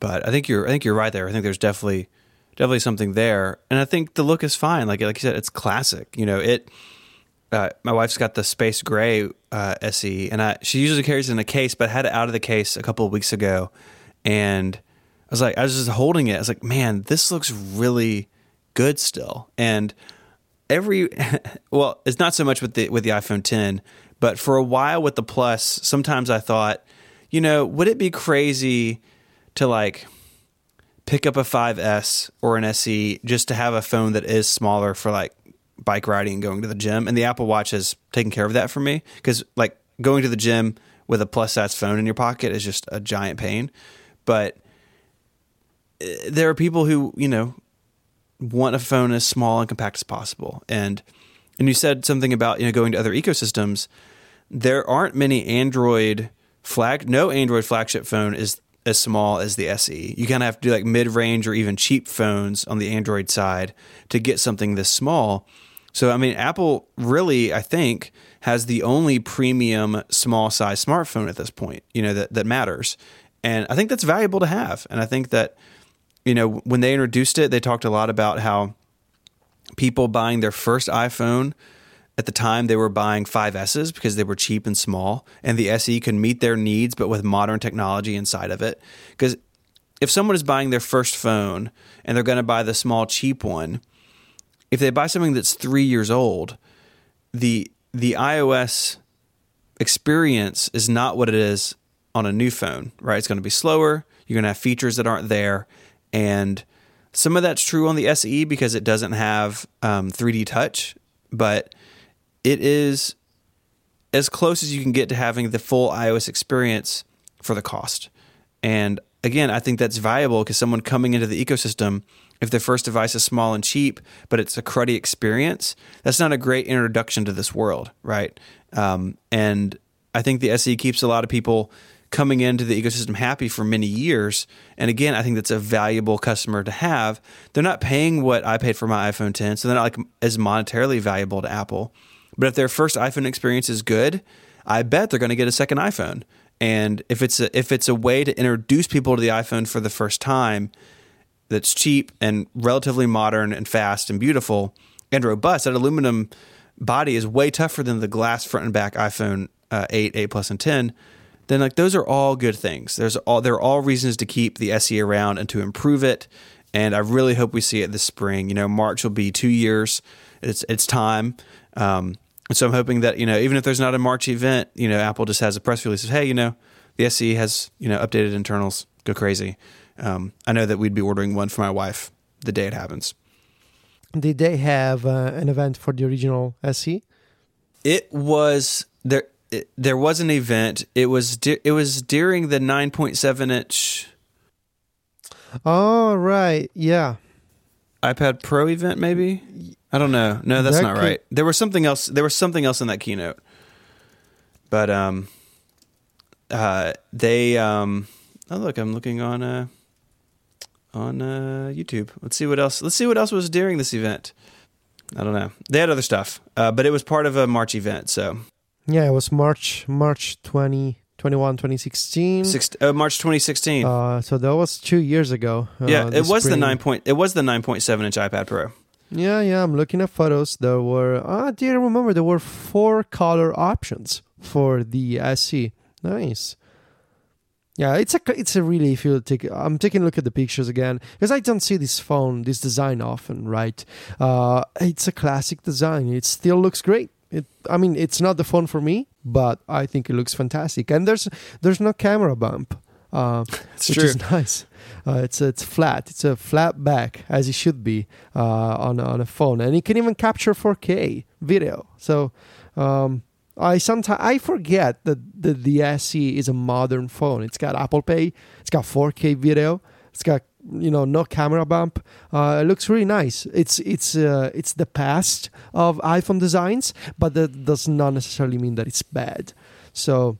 But I think you're I think you're right there. I think there's definitely definitely something there. And I think the look is fine. Like like you said, it's classic. You know, it uh, my wife's got the space gray uh, SE, and I she usually carries it in a case, but I had it out of the case a couple of weeks ago, and I was like, I was just holding it. I was like, man, this looks really good still. And every well, it's not so much with the with the iPhone 10, but for a while with the Plus, sometimes I thought, you know, would it be crazy to like pick up a 5S or an SE just to have a phone that is smaller for like bike riding and going to the gym? And the Apple Watch has taken care of that for me because like going to the gym with a plus size phone in your pocket is just a giant pain. But uh, there are people who, you know, want a phone as small and compact as possible. And and you said something about, you know, going to other ecosystems. There aren't many Android flag no Android flagship phone is as small as the SE. You kind of have to do like mid-range or even cheap phones on the Android side to get something this small. So I mean Apple really I think has the only premium small size smartphone at this point, you know, that that matters. And I think that's valuable to have. And I think that you know, when they introduced it, they talked a lot about how people buying their first iPhone at the time they were buying 5Ss because they were cheap and small, and the SE could meet their needs, but with modern technology inside of it. Because if someone is buying their first phone and they're going to buy the small, cheap one, if they buy something that's three years old, the the iOS experience is not what it is on a new phone, right? It's going to be slower. You're going to have features that aren't there, and some of that's true on the SE because it doesn't have um, 3D touch, but it is as close as you can get to having the full iOS experience for the cost. And again, I think that's valuable because someone coming into the ecosystem if their first device is small and cheap, but it's a cruddy experience, that's not a great introduction to this world, right? Um, and I think the SE keeps a lot of people coming into the ecosystem happy for many years. And again, I think that's a valuable customer to have. They're not paying what I paid for my iPhone 10, so they're not like as monetarily valuable to Apple. But if their first iPhone experience is good, I bet they're going to get a second iPhone. And if it's a, if it's a way to introduce people to the iPhone for the first time, that's cheap and relatively modern and fast and beautiful and robust, that aluminum body is way tougher than the glass front and back iPhone uh, 8, 8 Plus, and 10 then like those are all good things. There's all there are all reasons to keep the SE around and to improve it. And I really hope we see it this spring. You know, March will be two years. It's it's time. Um, so I'm hoping that you know even if there's not a March event, you know Apple just has a press release of hey, you know the SE has you know updated internals. Go crazy. Um, I know that we'd be ordering one for my wife the day it happens. Did they have uh, an event for the original SE? It was there it, there was an event. It was di- it was during the 9.7 inch. Oh right, yeah. iPad Pro event, maybe. I don't know. No, that's that not could... right. There was something else. There was something else in that keynote. But um, uh, they um, oh look, I'm looking on uh on uh YouTube. Let's see what else. Let's see what else was during this event. I don't know. They had other stuff, uh, but it was part of a March event, so yeah, it was March March 20, 21, 2016. Six, uh, March 2016. Uh, so that was two years ago. Uh, yeah, it was spring. the nine point. It was the 9.7 inch iPad Pro. Yeah, yeah. I'm looking at photos. There were. I didn't remember. There were four color options for the SE. Nice. Yeah, it's a it's a really if you take I'm taking a look at the pictures again because I don't see this phone this design often, right? Uh, it's a classic design. It still looks great. It, I mean, it's not the phone for me, but I think it looks fantastic. And there's there's no camera bump, uh, which true. is nice. Uh, it's it's flat. It's a flat back as it should be uh, on on a phone, and it can even capture 4K video. So. Um, I sometimes I forget that the, the SE is a modern phone. It's got Apple Pay. It's got 4K video. It's got you know no camera bump uh, it looks really nice it's it's uh, it's the past of iphone designs but that does not necessarily mean that it's bad so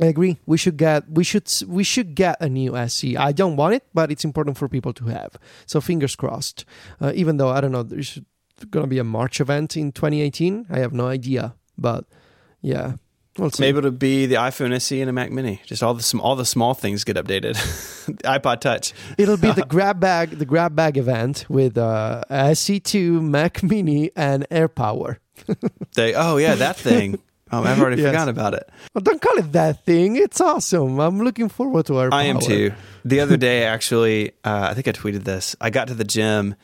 I agree. We should get we should we should get a new SE. I don't want it, but it's important for people to have. So fingers crossed. Uh, even though I don't know, there's to be a March event in 2018. I have no idea, but yeah, We'll Maybe it'll be the iPhone SE and a Mac Mini. Just all the all the small things get updated. iPod Touch. It'll be the grab bag the grab bag event with uh, SE2, Mac Mini, and AirPower. they, oh yeah, that thing. Oh, I've already yes. forgotten about it. Well, don't call it that thing. It's awesome. I'm looking forward to our. I am too. The other day, actually, uh, I think I tweeted this. I got to the gym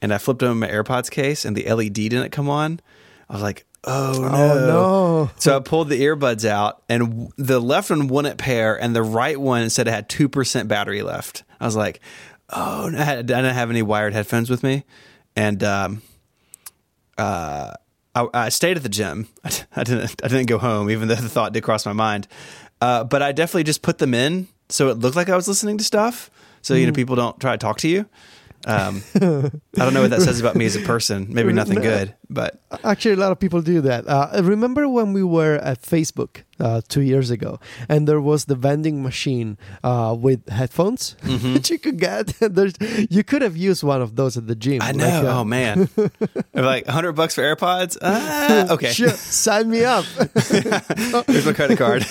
and I flipped open my AirPods case, and the LED didn't come on. I was like, Oh no. oh no! So I pulled the earbuds out, and the left one wouldn't pair, and the right one said it had two percent battery left. I was like, "Oh, no. I, didn't have any wired headphones with me," and um, uh, I, I, stayed at the gym. I, I, didn't. I didn't go home, even though the thought did cross my mind. Uh, but I definitely just put them in, so it looked like I was listening to stuff. So you know, mm. people don't try to talk to you. Um, I don't know what that says about me as a person. Maybe nothing good, but actually, a lot of people do that. Uh, remember when we were at Facebook uh, two years ago, and there was the vending machine uh, with headphones mm-hmm. that you could get. There's, you could have used one of those at the gym. I know. Like, uh, oh man, like hundred bucks for AirPods. Ah, okay, sure. Sign me up. Here's my credit card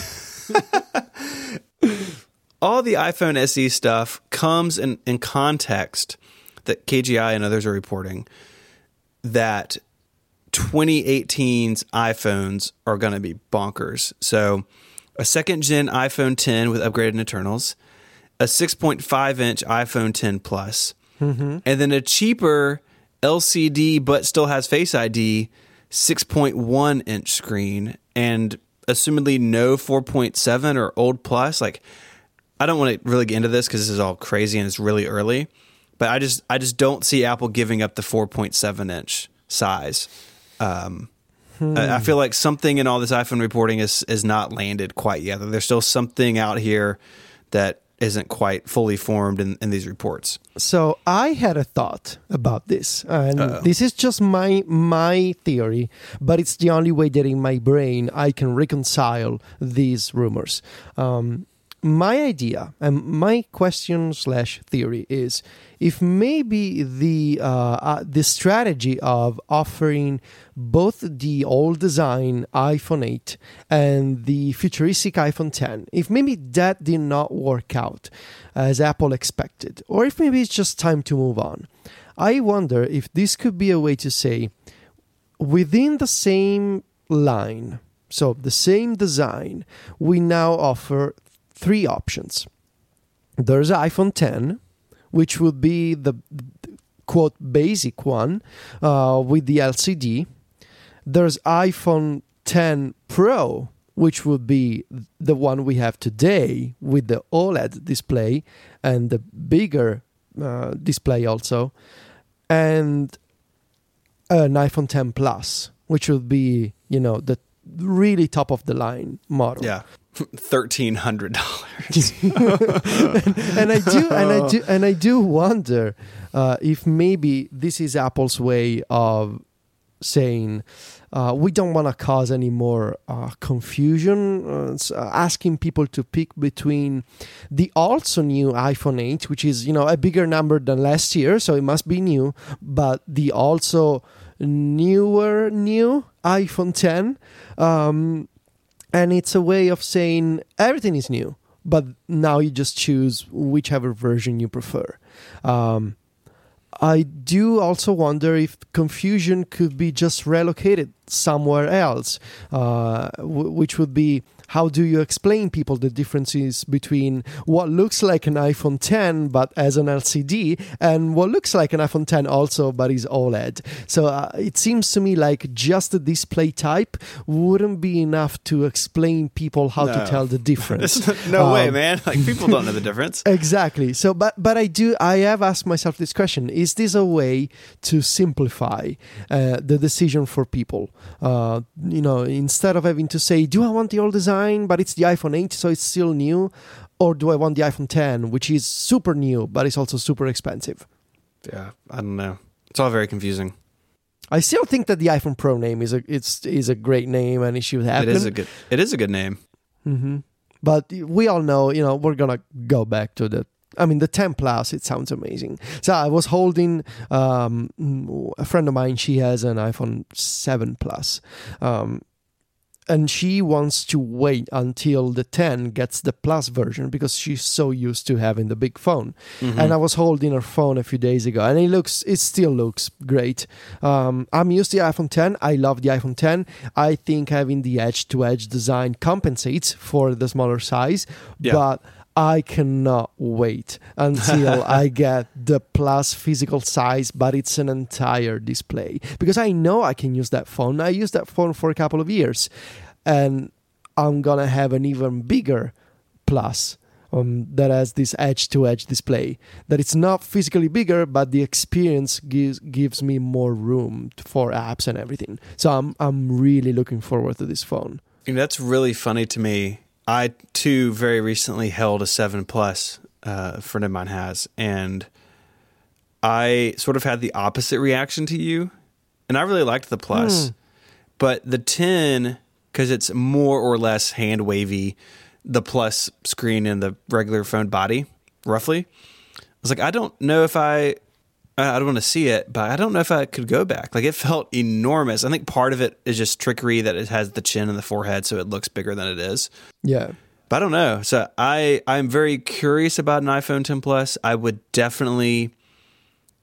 all the iPhone SE stuff comes in, in context that KGI and others are reporting that 2018's iPhones are going to be bonkers. So, a second gen iPhone 10 with upgraded internals, a 6.5 inch iPhone 10 Plus, mm-hmm. and then a cheaper LCD but still has Face ID 6.1 inch screen, and assumedly no 4.7 or old plus. Like, I don't want to really get into this because this is all crazy and it's really early. But I just I just don't see Apple giving up the 4.7 inch size. Um, hmm. I, I feel like something in all this iPhone reporting is is not landed quite yet. There's still something out here that isn't quite fully formed in, in these reports. So I had a thought about this, and Uh-oh. this is just my my theory, but it's the only way that in my brain I can reconcile these rumors. Um, my idea and my question slash theory is if maybe the uh, uh, the strategy of offering both the old design iPhone 8 and the futuristic iPhone 10 if maybe that did not work out as Apple expected or if maybe it's just time to move on I wonder if this could be a way to say within the same line so the same design we now offer three options there's iPhone 10 which would be the quote basic one uh, with the LCD. There's iPhone 10 Pro, which would be the one we have today with the OLED display and the bigger uh, display also, and an iPhone 10 Plus, which would be you know the really top of the line model. Yeah. Thirteen hundred dollars. and I do, and I do, and I do wonder uh, if maybe this is Apple's way of saying uh, we don't want to cause any more uh, confusion, uh, asking people to pick between the also new iPhone 8, which is you know a bigger number than last year, so it must be new, but the also newer new iPhone 10. Um, and it's a way of saying everything is new but now you just choose whichever version you prefer. Um, i do also wonder if confusion could be just relocated somewhere else uh, w- which would be how do you explain people the differences between what looks like an iPhone 10 but as an LCD and what looks like an iPhone 10 also but is OLED? So uh, it seems to me like just the display type wouldn't be enough to explain people how No. to tell the difference. no way, Um, man. Like people don't know the difference. Exactly. So, but but I do. I have asked myself this question: Is this a way to simplify uh, the decision for people? Uh, you know, instead of having to say, "Do I want the old design, but it's the iPhone 8, so it's still new," or "Do I want the iPhone 10, which is super new, but it's also super expensive?" Yeah, I don't know. It's all very confusing. I still think that the iPhone Pro name is a it's is a great name and it should happen. It is a good. It is a good name. hmm But we all know, you know, we're gonna go back to the. I mean, the 10 plus. It sounds amazing. So I was holding um, a friend of mine. She has an iPhone 7 plus, um, and she wants to wait until the 10 gets the plus version because she's so used to having the big phone. Mhm. And I was holding her phone a few days ago, and it looks, it still looks great. Um, I'm used to the iPhone 10. I love the iPhone 10. I think having the edge-to-edge design compensates for the smaller size, Yeah. but I cannot wait until I get the plus physical size, but it's an entire display because I know I can use that phone. I used that phone for a couple of years, and I'm gonna have an even bigger plus um, that has this edge to edge display. That it's not physically bigger, but the experience gives gives me more room for apps and everything. So I'm I'm really looking forward to this phone. You know, that's really funny to me. I too very recently held a seven plus. Uh, a friend of mine has, and I sort of had the opposite reaction to you, and I really liked the plus, Hmm. but the ten because it's more or less hand wavy, the plus screen and the regular phone body, roughly. I was like, I don't know if I I I don't want to see it, but I don't know if I could go back. Like it felt enormous. I think part of it is just trickery that it has the chin and the forehead, so it looks bigger than it is. Yeah. But I don't know. So I I'm very curious about an iPhone 10 Plus. I would definitely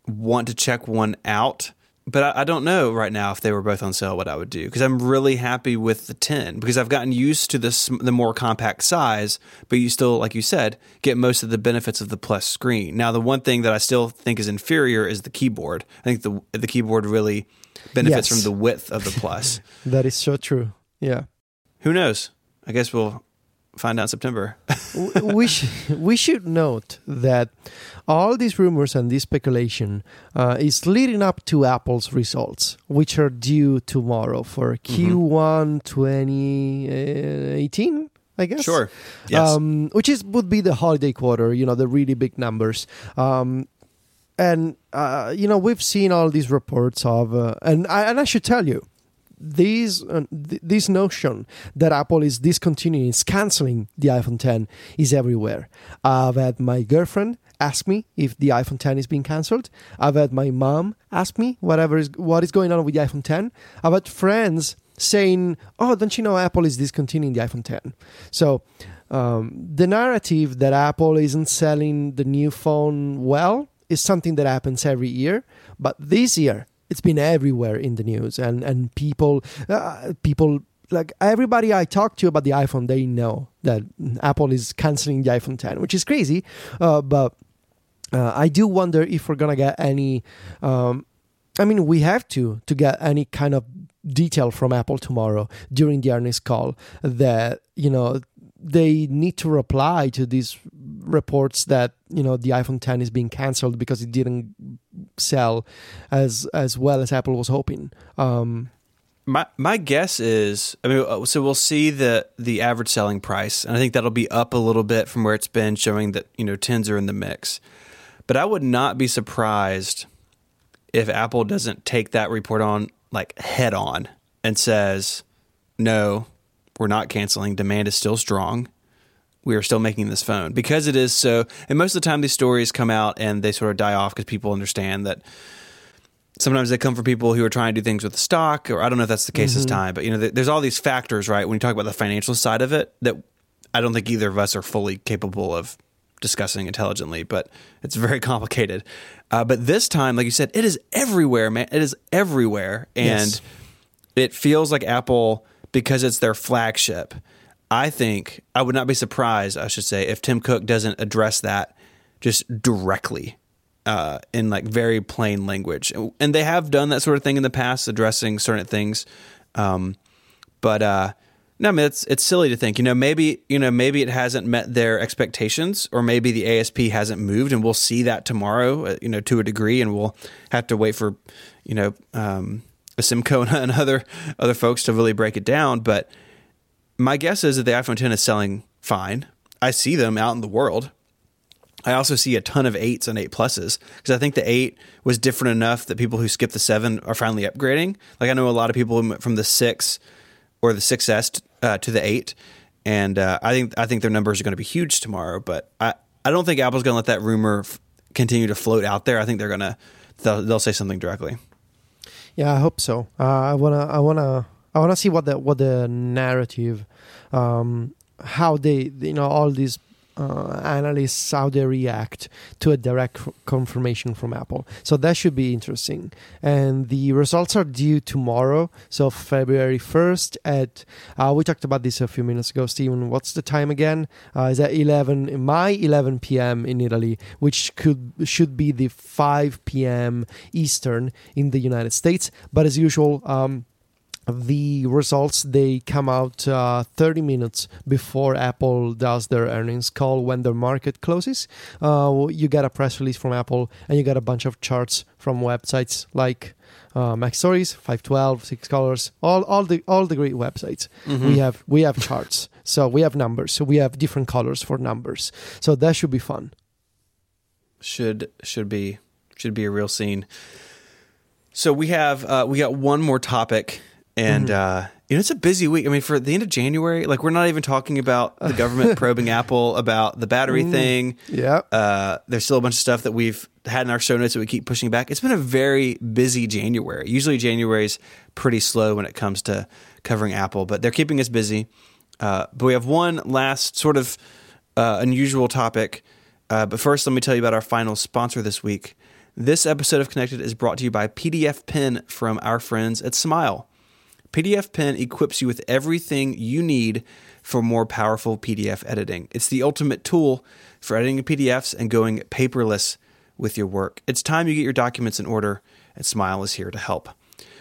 want to check one out. But I, I don't know right now if they were both on sale what I would do because I'm really happy with the 10 because I've gotten used to this the more compact size, but you still like you said get most of the benefits of the plus screen. Now the one thing that I still think is inferior is the keyboard. I think the the keyboard really benefits Yes. from the width of the plus. That is so true. Yeah. Who knows? I guess we'll find out September. We sh- we should note that all these rumors and this speculation uh, is leading up to Apple's results, which are due tomorrow for Q1 2018. I guess. Sure. Yes. Um, which is would be the holiday quarter. You know, the really big numbers. Um, and uh, you know, we've seen all these reports of, uh, and I, and I should tell you, these uh, th- this notion that Apple is discontinuing, is canceling the iPhone 10 is everywhere. I've had my girlfriend ask me if the iPhone 10 is being cancelled. I've had my mom ask me whatever is what is going on with the iPhone 10. I've had friends saying, "Oh, don't you know Apple is discontinuing the iPhone 10?" So. Um, the narrative that Apple isn't selling the new phone well is something that happens every year, but this year it's been everywhere in the news, and and people uh, people like everybody I talk to about the iPhone, they know that Apple is canceling the iPhone 10, which is crazy, uh, but uh, I do wonder if we're gonna get any. Um, I mean, we have to to get any kind of detail from Apple tomorrow during the earnings call that you know they need to reply to these reports that you know the iPhone 10 is being cancelled because it didn't sell as as well as Apple was hoping. Um, my my guess is, I mean, uh, so we'll see the the average selling price, and I think that'll be up a little bit from where it's been, showing that you know tens are in the mix. But I would not be surprised if Apple doesn't take that report on like head on and says, "No, we're not canceling. Demand is still strong. We are still making this phone because it is so." And most of the time, these stories come out and they sort of die off because people understand that. Sometimes they come from people who are trying to do things with the stock, or I don't know if that's the case Mm-hmm. this time. But you know, th- there's all these factors, right? When you talk about the financial side of it, that I don't think either of us are fully capable of discussing intelligently, but it's very complicated. Uh, but this time, like you said, it is everywhere, man. It is everywhere. And Yes. it feels like Apple, because it's their flagship, I think I would not be surprised, I should say, if Tim Cook doesn't address that just directly uh, in like very plain language. And they have done that sort of thing in the past, addressing certain things. Um, but uh, no, I mean it's it's silly to think. You know, maybe you know maybe it hasn't met their expectations, or maybe the ASP hasn't moved, and we'll see that tomorrow. uh, You know, to a degree, and we'll have to wait for you know um, Asymco and other other folks to really break it down. But my guess is that the iPhone 10 is selling fine. I see them out in the world. I also see a ton of eights and eight pluses because I think the eight was different enough that people who skip the seven are finally upgrading. Like I know a lot of people went from the six or the 6S uh, to the eight, and uh, I think I think their numbers are going to be huge tomorrow. But I, I don't think Apple's going to let that rumor f- continue to float out there. I think they're going to they'll, they'll say something directly. Yeah, I hope so. Uh, I wanna, I wanna, I wanna see what the what the narrative, um, how they, you know, all these uh, analysts how they react to a direct confirmation from Apple. So that should be interesting. And the results are due tomorrow, so February first. At uh, we talked about this a few minutes ago, Stephen. What's the time again? Uh, is that eleven my eleven p.m. in Italy, which could should be the five p.m. Eastern in the United States. But as usual. Um, the results they come out uh, 30 minutes before apple does their earnings call when the market closes uh, you get a press release from apple and you get a bunch of charts from websites like uh, MacStories, 512, Six Colors, all, all the all the great websites. We have we have charts, so we have numbers, so we have different colors for numbers. So that should be fun. should should be should be a real scene. So we have uh, we got one more topic, and uh, you know it's a busy week. I mean, for the end of January, like we're not even talking about the government probing Apple about the battery thing. Yeah. Uh, there's still a bunch of stuff that we've had in our show notes that we keep pushing back. It's been a very busy January. Usually January's pretty slow when it comes to covering Apple, but they're keeping us busy. Uh, but we have one last sort of uh, unusual topic. Uh, but first, let me tell you about our final sponsor this week. This episode of Connected is brought to you by PDFpen from our friends at Smile. PDFpen equips you with everything you need for more powerful PDF editing. It's the ultimate tool for editing PDFs and going paperless with your work. It's time you get your documents in order, and Smile is here to help.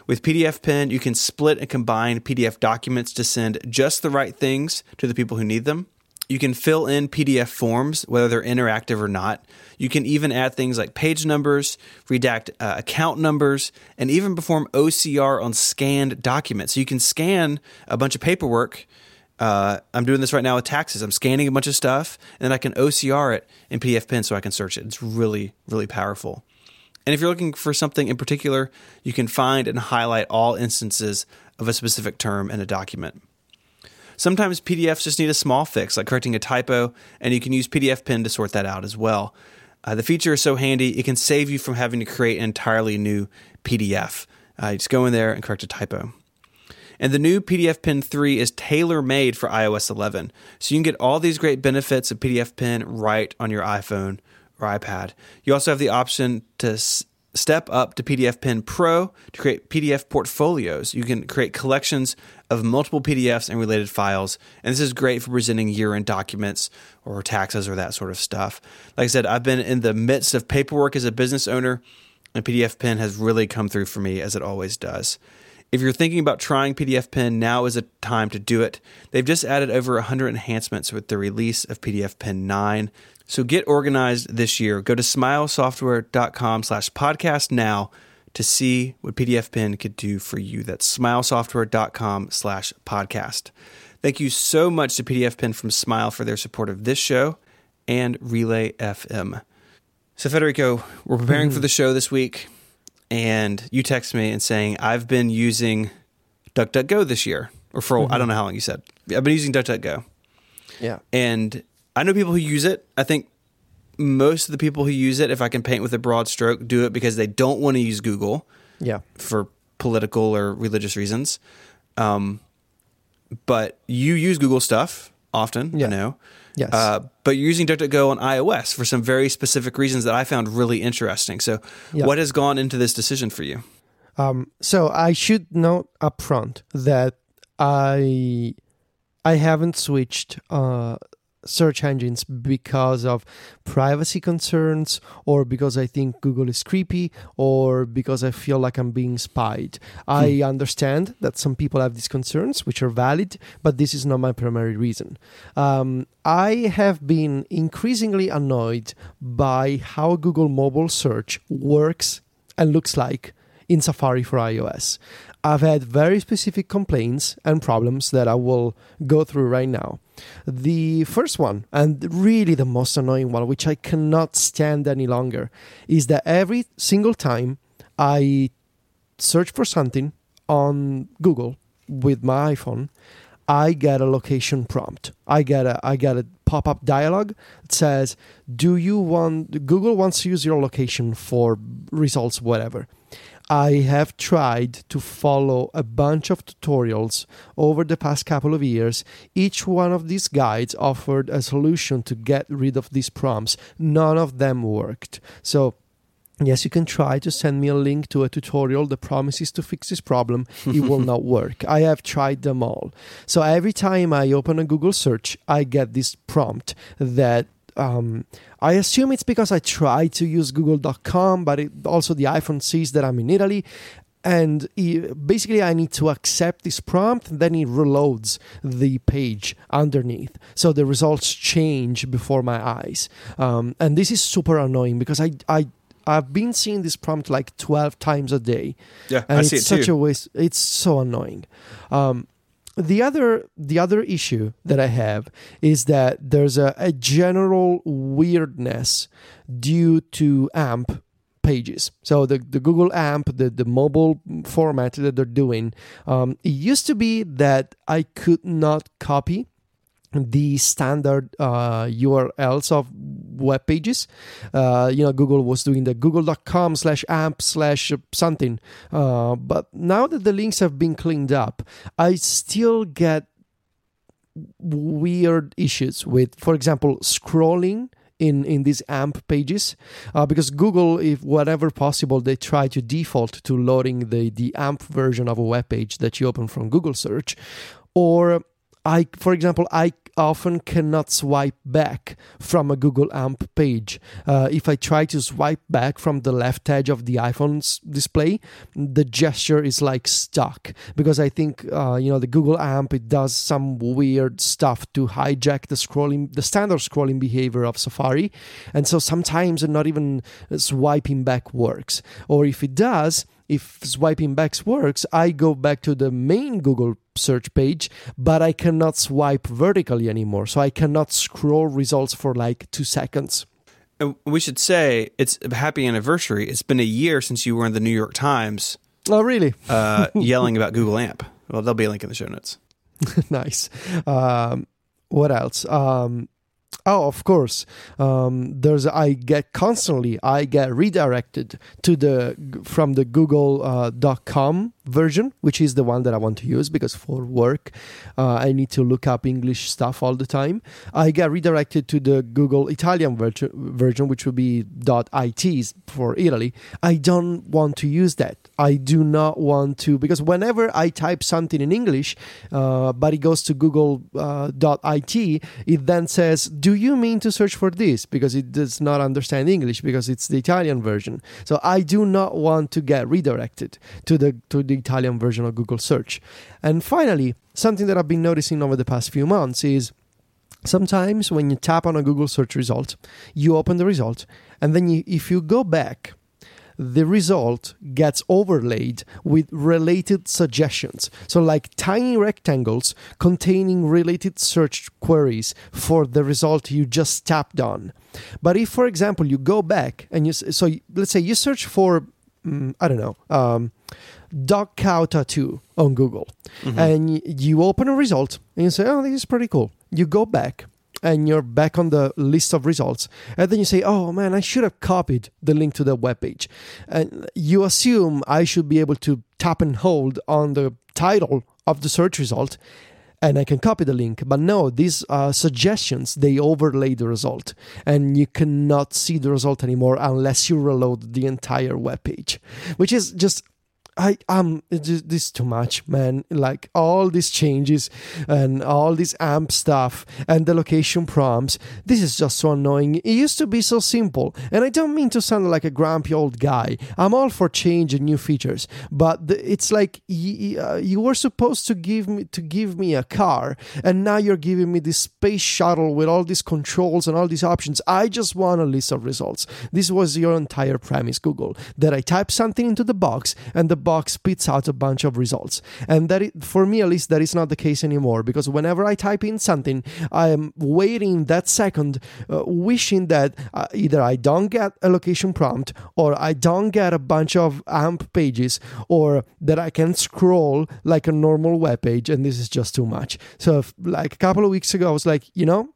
With PDFpen, you can split and combine PDF documents to send just the right things to the people who need them. You can fill in PDF forms, whether they're interactive or not. You can even add things like page numbers, redact uh, account numbers, and even perform OCR on scanned documents. So you can scan a bunch of paperwork Uh, I'm doing this right now with taxes. I'm scanning a bunch of stuff, and then I can OCR it in PDFpen so I can search it. It's really, really powerful. And if you're looking for something in particular, you can find and highlight all instances of a specific term in a document. Sometimes PDFs just need a small fix, like correcting a typo, and you can use PDFpen to sort that out as well. Uh, the feature is so handy, it can save you from having to create an entirely new PDF. Uh, you just go in there and correct a typo. And the new PDFpen 3 is tailor made for iOS 11. So you can get all these great benefits of PDFpen right on your iPhone or iPad. You also have the option to s- step up to PDFpen Pro to create PDF portfolios. You can create collections of multiple PDFs and related files. And this is great for presenting year end documents or taxes or that sort of stuff. Like I said, I've been in the midst of paperwork as a business owner, and PDFpen has really come through for me as it always does. If you're thinking about trying PDFpen, now is a time to do it. They've just added over 100 enhancements with the release of PDFpen 9. So get organized this year. Go to smilesoftware.com slash podcast now to see what PDFpen could do for you. That's smilesoftware.com slash podcast. Thank you so much to PDFpen from Smile for their support of this show and Relay FM. So, Federico, we're preparing for mm-hmm. the show this week, and you text me and saying, I've been using DuckDuckGo this year, or for, I don't mm-hmm. know how long you said. I've been using DuckDuckGo. Yeah. And I know people who use it. I think most of the people who use it, if I can paint with a broad stroke, do it because they don't want to use Google Yeah. for political or religious reasons. Um, but you use Google stuff often, Yeah. I know. Yes. Uh, but you're using DuckDuckGo on iOS for some very specific reasons that I found really interesting. So, Yeah. what has gone into this decision for you? Um, so I should note upfront that I I haven't switched uh, search engines because of privacy concerns or because I think Google is creepy or because I feel like I'm being spied. I understand that some people have these concerns, which are valid, but this is not my primary reason. Um, I have been increasingly annoyed by how Google mobile search works and looks like in Safari for iOS. I've had very specific complaints and problems that I will go through right now. The first one, and really the most annoying one, which I cannot stand any longer, is that every single time I search for something on Google with my iPhone, I get a location prompt. I get a I get a pop-up dialog that says, "Do you want Google wants to use your location for results whatever." I have tried to follow a bunch of tutorials over the past couple of years. Each one of these guides offered a solution to get rid of these prompts. None of them worked. So Yes, you can try to send me a link to a tutorial that promises to fix this problem. It will not work. I have tried them all. So every time I open a Google search, I get this prompt that um, I assume it's because I try to use google.com, but it, also the iPhone sees that I'm in Italy. And he- basically, I need to accept this prompt, then it reloads the page underneath. So the results change before my eyes. Um, and this is super annoying because I, I I've been seeing this prompt like 12 times a day. Yeah, And I it's see it such too. a waste. It's so annoying. Um, the other the other issue that I have is that there's a, a general weirdness due to AMP pages. So the, the Google AMP, the, the mobile format that they're doing, um, it used to be that I could not copy the standard uh, URLs of web pages. Uh, you know, Google was doing the google.com slash amp slash something. Uh, but now that the links have been cleaned up, I still get weird issues with, for example, scrolling. In, in these AMP pages, uh, because Google, if whatever possible, they try to default to loading the, the AMP version of a web page that you open from Google search, or I, for example, I often cannot swipe back from a Google AMP page. Uh, if I try to swipe back from the left edge of the iPhone's display, the gesture is like stuck because I think uh, you know the Google AMP it does some weird stuff to hijack the scrolling, the standard scrolling behavior of Safari, and so sometimes not even swiping back works. Or if it does, if swiping back works, I go back to the main Google search page, but I cannot swipe vertically anymore. So I cannot scroll results for like two seconds. And we should say it's a happy anniversary. It's been a year since you were in the New York Times Oh, really? uh, yelling about Google AMP. Well, there'll be a link in the show notes. nice. Um, what else? Um, oh, of course. Um, there's I get constantly I get redirected to the from the Google.com uh, version, which is the one that I want to use because for work uh, I need to look up English stuff all the time. I get redirected to the Google Italian version, version which would be .it for Italy. I don't want to use that. I do not want to because whenever I type something in English, uh, but it goes to Google uh, .it, it then says, "Do you mean to search for this?" Because it does not understand English because it's the Italian version. So I do not want to get redirected to the to the Italian version of Google Search. And finally, something that I've been noticing over the past few months is sometimes when you tap on a Google search result, you open the result, and then you, if you go back, the result gets overlaid with related suggestions. So, like tiny rectangles containing related search queries for the result you just tapped on. But if, for example, you go back and you, so let's say you search for, mm, I don't know, um, dog cow tattoo on Google, Mm-hmm. and you open a result and you say, oh, this is pretty cool. You go back and you're back on the list of results. And then you say, oh man, I should have copied the link to the webpage. And you assume I should be able to tap and hold on the title of the search result and I can copy the link. But no, these uh, suggestions they overlay the result, and you cannot see the result anymore unless you reload the entire web page, which is just. I um it's just- this is too much, man. Like all these changes and all this AMP stuff and the location prompts. This is just so annoying. It used to be so simple, and I don't mean to sound like a grumpy old guy. I'm all for change and new features, but the, it's like y- uh, you were supposed to give me to give me a car, and now you're giving me this space shuttle with all these controls and all these options. I just want a list of results. This was your entire premise, Google, that I type something into the box and the box spits out a bunch of results. And that it, for me at least that is not the case anymore because whenever I type in something, I am waiting that second, uh, wishing that uh, either I don't get a location prompt or I don't get a bunch of AMP pages or that I can scroll like a normal web page and this is just too much. So if, like a couple of weeks ago I was like, you know,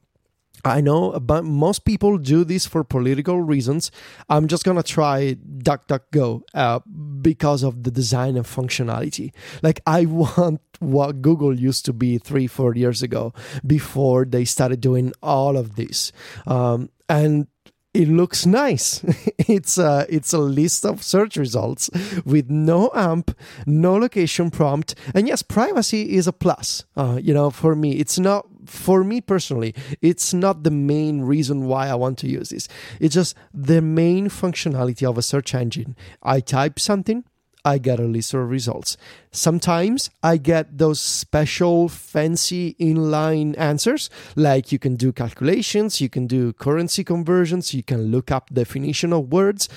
I know, but most people do this for political reasons. I'm just gonna try DuckDuckGo uh, because of the design and functionality. Like I want what Google used to be three, four years ago before they started doing all of this, um, and it looks nice. it's a it's a list of search results with no AMP, no location prompt, and yes, privacy is a plus. Uh, you know, for me, it's not for me personally. It's not the main reason why I want to use this. It's just the main functionality of a search engine. I type something. I get a list of results. Sometimes I get those special fancy inline answers, like you can do calculations, you can do currency conversions, you can look up definition of words,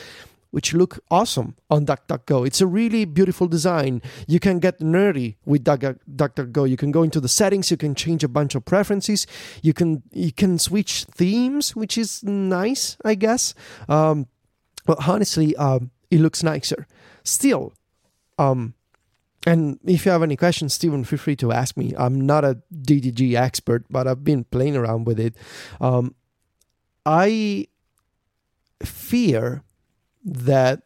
which look awesome on DuckDuckGo. It's a really beautiful design. You can get nerdy with DuckDuckGo. You can go into the settings, you can change a bunch of preferences, you can you can switch themes, which is nice, I guess. Um, but honestly, um, it looks nicer. Still, um, and if you have any questions, Stephen, feel free to ask me. I'm not a DDG expert, but I've been playing around with it. Um, I fear that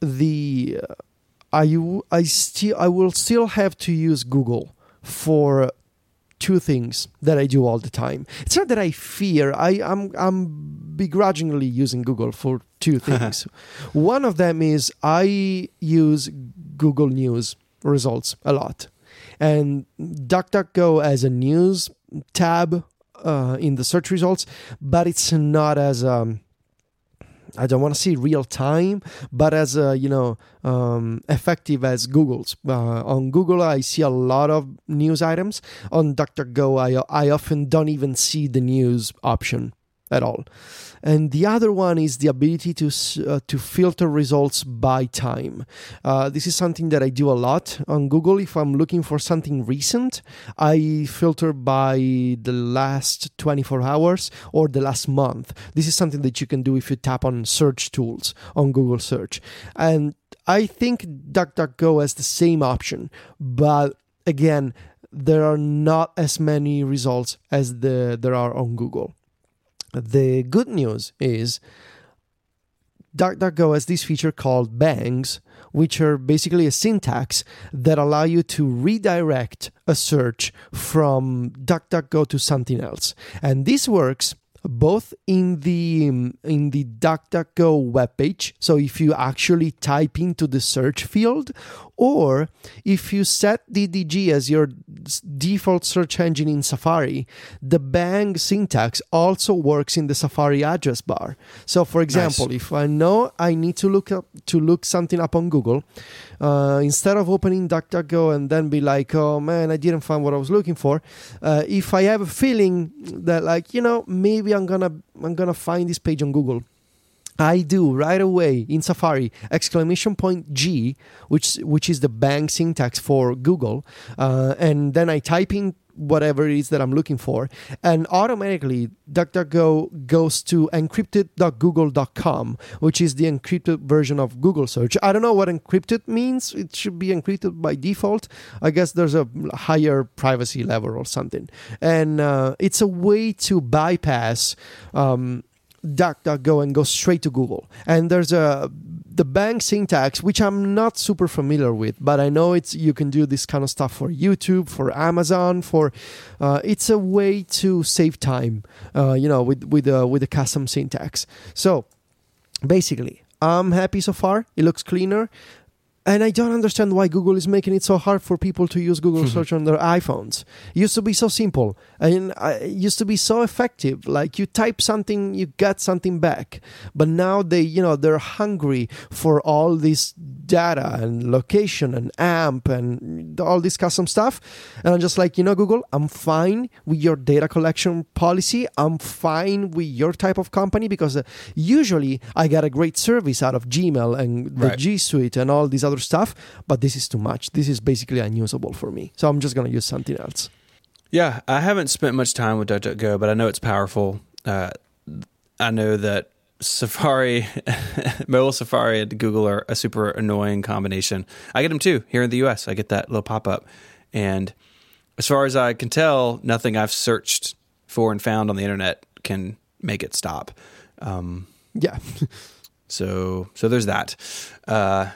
the uh, I I still I will still have to use Google for two things that I do all the time. It's not that I fear. I I'm, I'm begrudgingly using Google for two things. One of them is I use Google News results a lot, and DuckDuckGo as a news tab uh, in the search results, but it's not as um, I don't want to see real time, but as uh, you know, um, effective as Google's. Uh, on Google, I see a lot of news items. On DuckDuckGo, I I often don't even see the news option. At all. And the other one is the ability to uh, to filter results by time. Uh, this is something that I do a lot on Google. If I'm looking for something recent, I filter by the last 24 hours or the last month. This is something that you can do if you tap on search tools on Google search. And I think DuckDuckGo has the same option, but again, there are not as many results as the there are on Google. The good news is DuckDuckGo has this feature called bangs, which are basically a syntax that allow you to redirect a search from DuckDuckGo to something else. And this works both in the in the DuckDuckGo webpage. So if you actually type into the search field, or if you set DDG as your default search engine in Safari, the bang syntax also works in the Safari address bar. So, for example, nice. if I know I need to look up to look something up on Google, uh, instead of opening DuckDuckGo and then be like, "Oh man, I didn't find what I was looking for," uh, if I have a feeling that, like, you know, maybe I'm gonna I'm gonna find this page on Google I do right away in Safari exclamation point G, which which is the bang syntax for Google, uh, and then I type in whatever it is that I'm looking for, and automatically DuckDuckGo goes to encrypted.google.com, which is the encrypted version of Google search. I don't know what encrypted means. It should be encrypted by default. I guess there's a higher privacy level or something, and uh, it's a way to bypass. Um, DuckDuckGo and go straight to Google. And there's a the bang syntax, which I'm not super familiar with, but I know it's you can do this kind of stuff for YouTube, for Amazon, for uh, it's a way to save time, uh, you know, with with uh, with the custom syntax. So basically, I'm happy so far. It looks cleaner. And I don't understand why Google is making it so hard for people to use Google mm-hmm. search on their iPhones. It used to be so simple and it used to be so effective. Like you type something, you get something back. But now they, you know, they're hungry for all this data and location and AMP and all this custom stuff. And I'm just like, you know, Google, I'm fine with your data collection policy. I'm fine with your type of company because uh, usually I get a great service out of Gmail and the right. G Suite and all these other other stuff, but this is too much. This is basically unusable for me. So I'm just going to use something else. Yeah, I haven't spent much time with DuckDuckGo, but I know it's powerful. Uh, I know that Safari, mobile Safari and Google are a super annoying combination. I get them too here in the US. I get that little pop up. And as far as I can tell, nothing I've searched for and found on the internet can make it stop. Um, yeah. so so there's that. Uh,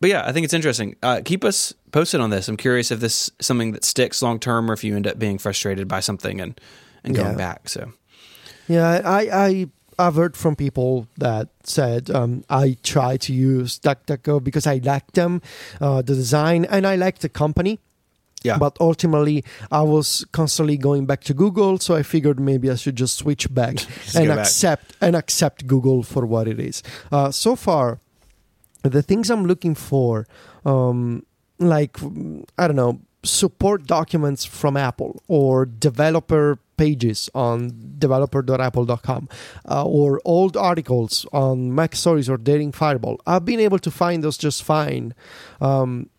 but yeah, I think it's interesting. Uh, keep us posted on this. I'm curious if this is something that sticks long term, or if you end up being frustrated by something and and going yeah. back. So yeah, I I I've heard from people that said um, I try to use DuckDuckGo because I like them, uh, the design, and I like the company. Yeah. But ultimately, I was constantly going back to Google, so I figured maybe I should just switch back just and accept back. and accept Google for what it is. Uh, so far, the things I'm looking for, um, like I don't know, support documents from Apple or developer pages on developer.apple.com uh, or old articles on MacStories or Daring Fireball. I've been able to find those just fine. Um,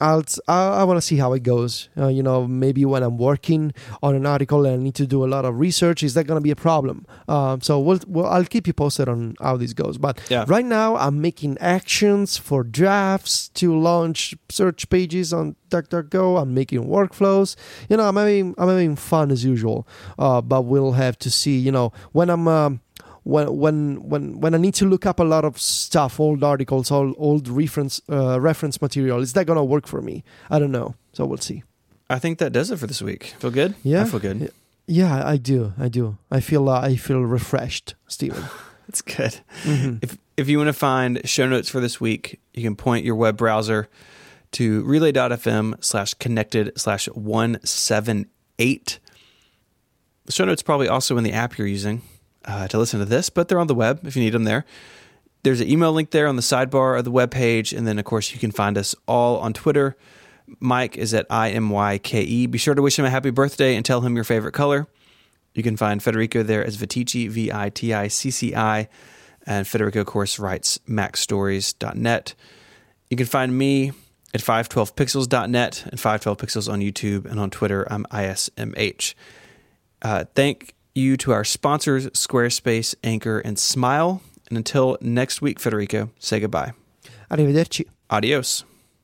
I'll I, I want to see how it goes. Uh, you know, maybe when I'm working on an article and I need to do a lot of research, is that going to be a problem? Um, so we'll, we'll, I'll keep you posted on how this goes. But yeah. right now, I'm making actions for drafts to launch search pages on DuckDuckGo. I'm making workflows. You know, I'm having I'm having fun as usual. Uh, but we'll have to see. You know, when I'm um, when when when when I need to look up a lot of stuff, old articles, old old reference uh, reference material, is that gonna work for me? I don't know. So we'll see. I think that does it for this week. Feel good? Yeah, I feel good. Yeah, I do. I do. I feel uh, I feel refreshed, Stephen. That's good. Mm-hmm. If if you want to find show notes for this week, you can point your web browser to relay.fm slash connected slash one seven eight. The show notes probably also in the app you're using uh, to listen to this, but they're on the web if you need them there. There's an email link there on the sidebar of the web page, and then of course you can find us all on Twitter. Mike is at I M Y K E. Be sure to wish him a happy birthday and tell him your favorite color. You can find Federico there as Viticci, V I T I C C I. And Federico, of course, writes macstories.net. You can find me at 512pixels.net and 512pixels on YouTube and on Twitter. I'm ISMH. Uh, thank you to our sponsors, Squarespace, Anchor, and Smile. And until next week, Federico, say goodbye. Arrivederci. Adios.